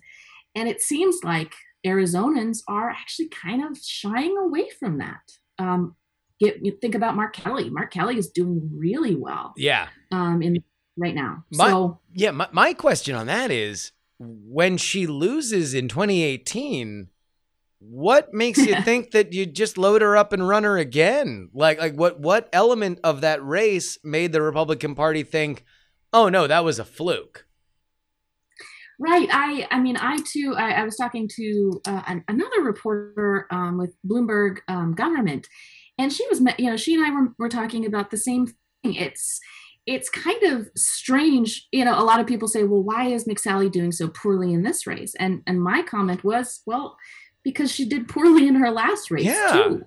and it seems like Arizonans are actually kind of shying away from that. Um, get you think about Mark Kelly. Mark Kelly is doing really well Yeah. um, in right now. My- so Yeah. My my question on that is when she loses in 2018. What makes you think that you just load her up and run her again? Like, like what what element of that race made the Republican Party think, "Oh no, that was a fluke"? right, I I mean I too I, I was talking to uh, an, another reporter um, with Bloomberg um, government, and she was you know she and I were, were talking about the same thing. It's it's kind of strange, you know. A lot of people say, "Well, why is McSally doing so poorly in this race?" And and my comment was, "Well, because she did poorly in her last race Yeah. too."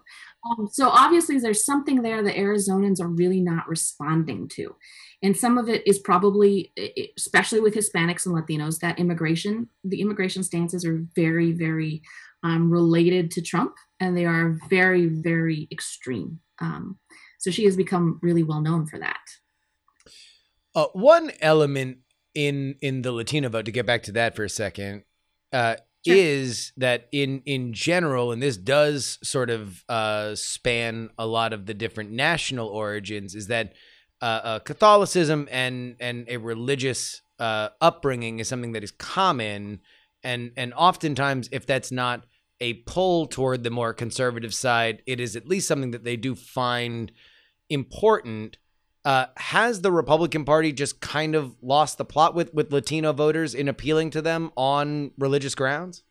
Um, so obviously, there's something there that Arizonans are really not responding to, and some of it is probably, especially with Hispanics and Latinos, that immigration, the immigration stances are very, very um, related to Trump, and they are very, very extreme. Um, so she has become really well known for that. Uh, one element in in the Latino vote to get back to that for a second uh, Sure. is that in in general, and this does sort of uh, span a lot of the different national origins, is that uh, uh, Catholicism and and a religious uh, upbringing is something that is common, and and oftentimes if that's not a pull toward the more conservative side, it is at least something that they do find important uh, has the Republican Party just kind of lost the plot with with Latino voters in appealing to them on religious grounds?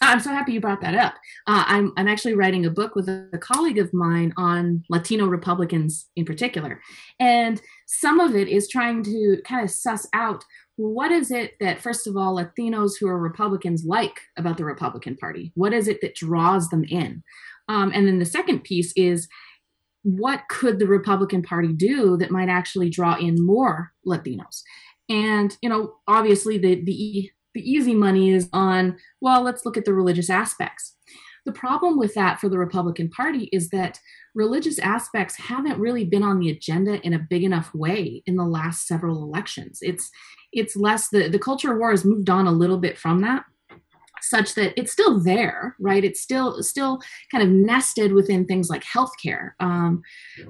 I'm so happy you brought that up. Uh, I'm I'm actually writing a book with a, a colleague of mine on Latino Republicans in particular, and some of it is trying to kind of suss out what is it that first of all Latinos who are Republicans like about the Republican Party. What is it that draws them in? Um, and then the second piece is what could the Republican Party do that might actually draw in more Latinos? And you know, obviously the the the easy money is on well, let's look at the religious aspects. The problem with that for the Republican Party is that religious aspects haven't really been on the agenda in a big enough way in the last several elections. It's it's less the the culture war has moved on a little bit from that such that it's still there right? It's still still kind of nested within things like healthcare um,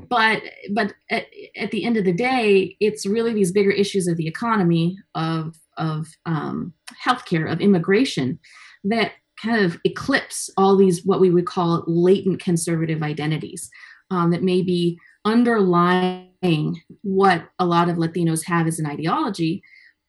but but at, at the end of the day it's really these bigger issues of the economy of of um, healthcare of immigration that kind of eclipse all these what we would call latent conservative identities um, that may be underlying what a lot of latinos have as an ideology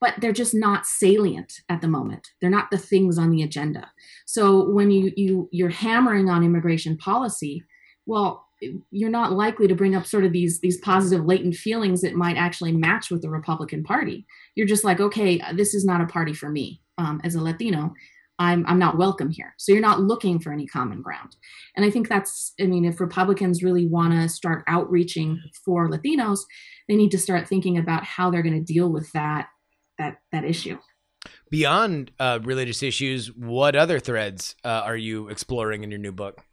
but they're just not salient at the moment they're not the things on the agenda so when you you you're hammering on immigration policy well you're not likely to bring up sort of these these positive latent feelings that might actually match with the Republican Party. You're just like, okay, this is not a party for me um, as a Latino. I'm I'm not welcome here. So you're not looking for any common ground. And I think that's I mean, if Republicans really want to start outreaching for Latinos, they need to start thinking about how they're going to deal with that that that issue. Beyond uh, religious issues, what other threads uh, are you exploring in your new book?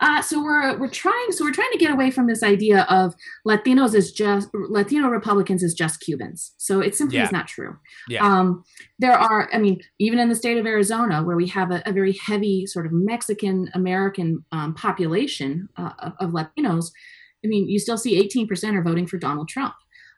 Uh, so we're we're trying so we're trying to get away from this idea of Latinos as just Latino Republicans as just Cubans. So it simply Yeah. is not true. Yeah. Um, there are, I mean, even in the state of Arizona, where we have a, a very heavy sort of Mexican American um, population uh, of, of Latinos, I mean, you still see 18% are voting for Donald Trump.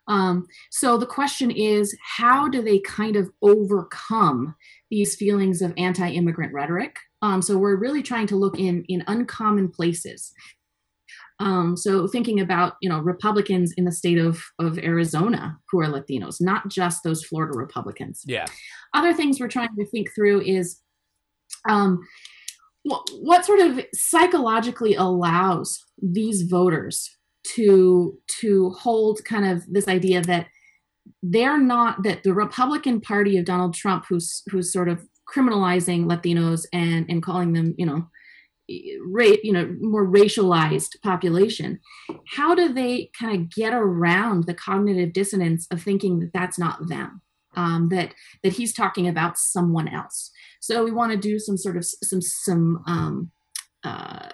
Um, so the question is, how do they kind of overcome these feelings of anti-immigrant rhetoric? Um, so we're really trying to look in in uncommon places. Um, so thinking about you know Republicans in the state of of Arizona who are Latinos, not just those Florida Republicans. Yeah. Other things we're trying to think through is um, what, what sort of psychologically allows these voters to to hold kind of this idea that they're not that the Republican Party of Donald Trump, who's who's sort of criminalizing Latinos and and calling them, you know, ra- you know, more racialized population. How do they kind of get around the cognitive dissonance of thinking that that's not them? Um, that that he's talking about someone else. So we want to do some sort of some some um, uh,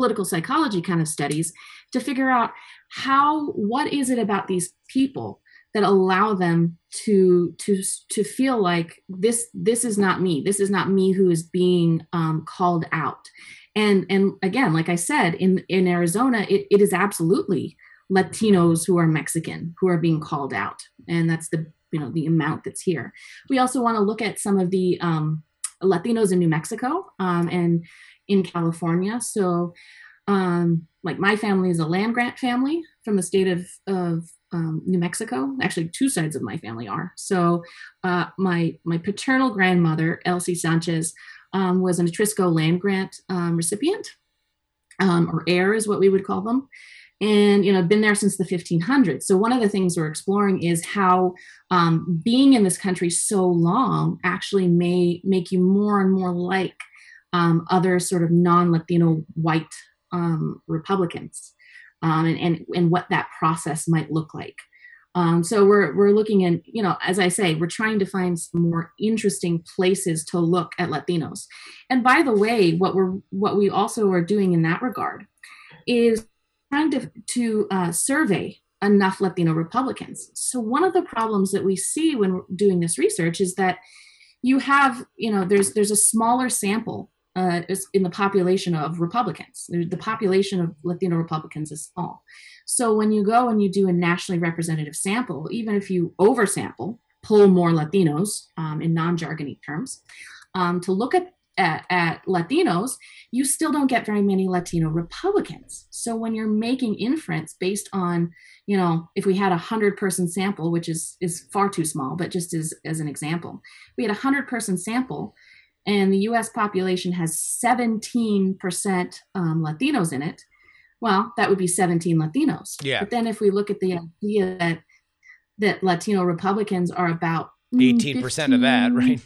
political psychology kind of studies to figure out how what is it about these people that allow them to to to feel like this this is not me. This is not me who is being um, called out. And and again like i said in in arizona it, it is absolutely latinos who are mexican who are being called out. And that's the you know the amount that's here. We also want to look at some of the um, latinos in new mexico um, and in california so um, like my family is a land grant family from the state of, of um, New Mexico. Actually, two sides of my family are. So uh, my my paternal grandmother, Elsie Sanchez, um, was an Atrisco land grant um, recipient, um, or heir is what we would call them. And you know, been there since the 1500s. So one of the things we're exploring is how um, being in this country so long actually may make you more and more like um, other sort of non-Latino white um, Republicans, um, and, and and what that process might look like. Um, so we're we're looking at you know as I say we're trying to find some more interesting places to look at Latinos. And by the way, what we're what we also are doing in that regard is trying to to uh, survey enough Latino Republicans. So one of the problems that we see when doing this research is that you have you know there's there's a smaller sample uh, in the population of Republicans. The population of Latino Republicans is small. So when you go and you do a nationally representative sample, even if you oversample, pull more Latinos um, in non-jargony terms, um, to look at, at at Latinos, you still don't get very many Latino Republicans. So when you're making inference based on, you know, if we had a hundred person sample, which is is far too small, but just as as an example, we had a hundred person sample and the US population has 17% um, Latinos in it, well, that would be 17 Latinos. Yeah. But then if we look at the idea that that Latino Republicans are about mm, 18% of that, right?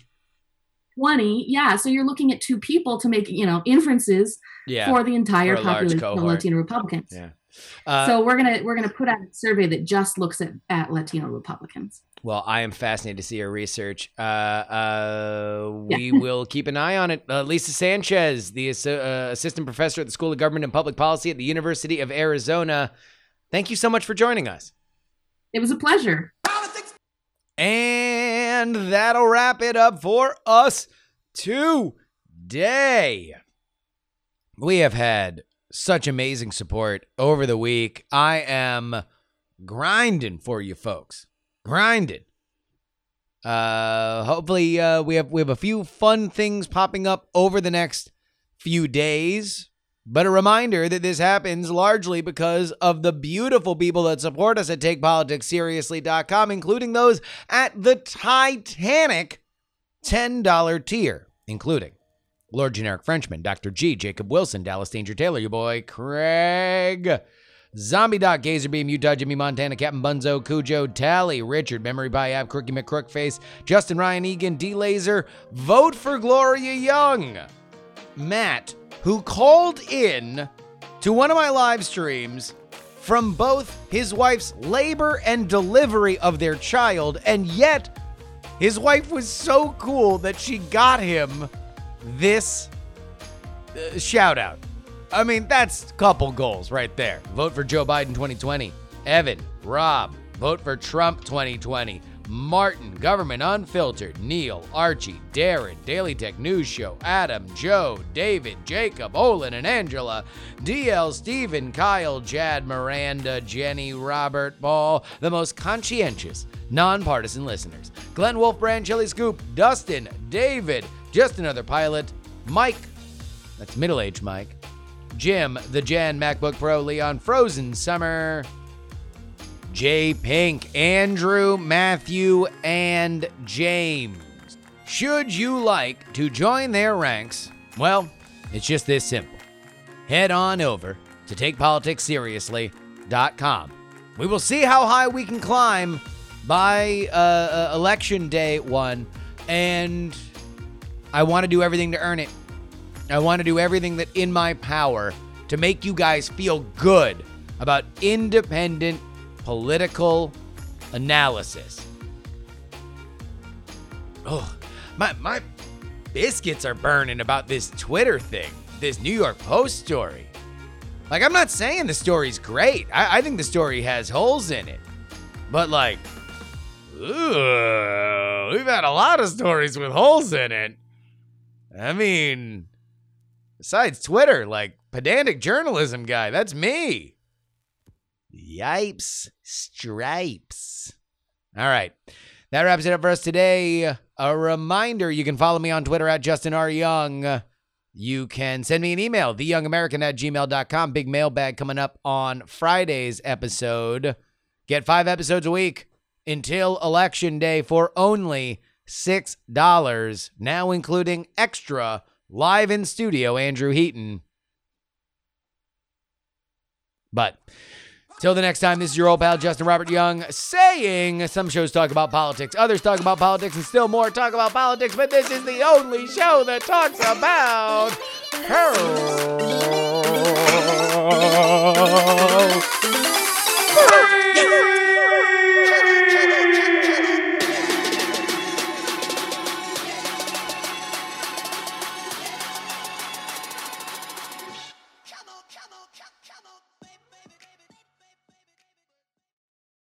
20, yeah. So you're looking at two people to make, you know, inferences Yeah. for the entire For population of. Latino Republicans. Yeah. Uh, so we're gonna we're gonna put out a survey that just looks at, at Latino Republicans. Well, I am fascinated to see your research. Uh, uh, we will keep an eye on it. Uh, Lisa Sanchez, the uh, assistant professor at the School of Government and Public Policy at the University of Arizona. Thank you so much for joining us. It was a pleasure. And that'll wrap it up for us today. We have had such amazing support over the week. I am grinding for you folks. Grinding. Uh hopefully uh we have we have a few fun things popping up over the next few days. But a reminder that this happens largely because of the beautiful people that support us at TakePoliticsSeriously.com, including those at the Titanic $10 tier, including Lord Generic Frenchman, Dr. G, Jacob Wilson, Dallas Danger Taylor, your boy Craig, Zombie Doc, Gazer Beam, Utah, Jimmy Montana, Captain Bunzo, Cujo, Tally, Richard, Memory by App, Crookie McCrookface, Justin Ryan Egan, D Laser, Vote for Gloria Young, Matt, who called in to one of my live streams from both his wife's labor and delivery of their child, and yet his wife was so cool that she got him this uh, shout out. I mean, that's couple goals right there. Vote for Joe Biden 2020. Evan, Rob, vote for Trump 2020. Martin, Government Unfiltered, Neil, Archie, Darren, Daily Tech News Show, Adam, Joe, David, Jacob, Olin, and Angela, DL, Stephen, Kyle, Jad, Miranda, Jenny, Robert, Paul, the most conscientious, nonpartisan listeners. Glenn Wolf, Brand, Chili Scoop, Dustin, David, Just Another Pilot, Mike, that's middle aged Mike, Jim, the Jan MacBook Pro, Leon, Frozen Summer, Jay Pink, Andrew, Matthew, and James. Should you like to join their ranks? Well, it's just this simple. Head on over to takepoliticsseriously.com. We will see how high we can climb by uh, uh, election day one, and I want to do everything to earn it. I want to do everything that in my power to make you guys feel good about independent political analysis. Oh, my my biscuits are burning about this Twitter thing, this New York Post story. Like, I'm not saying the story's great. I, I think the story has holes in it. But like, ooh, we've had a lot of stories with holes in it. I mean, besides Twitter, like pedantic journalism guy, that's me. Yipes, stripes. All right. That wraps it up for us today. A reminder you can follow me on Twitter at Justin R. Young. You can send me an email, theyoungamerican at gmail.com. Big mailbag coming up on Friday's episode. Get five episodes a week until election day for only $6, now including extra live in studio Andrew Heaton. But till the next time, this is your old pal Justin Robert Young saying some shows talk about politics, others talk about politics, and still more talk about politics, but this is the only show that talks about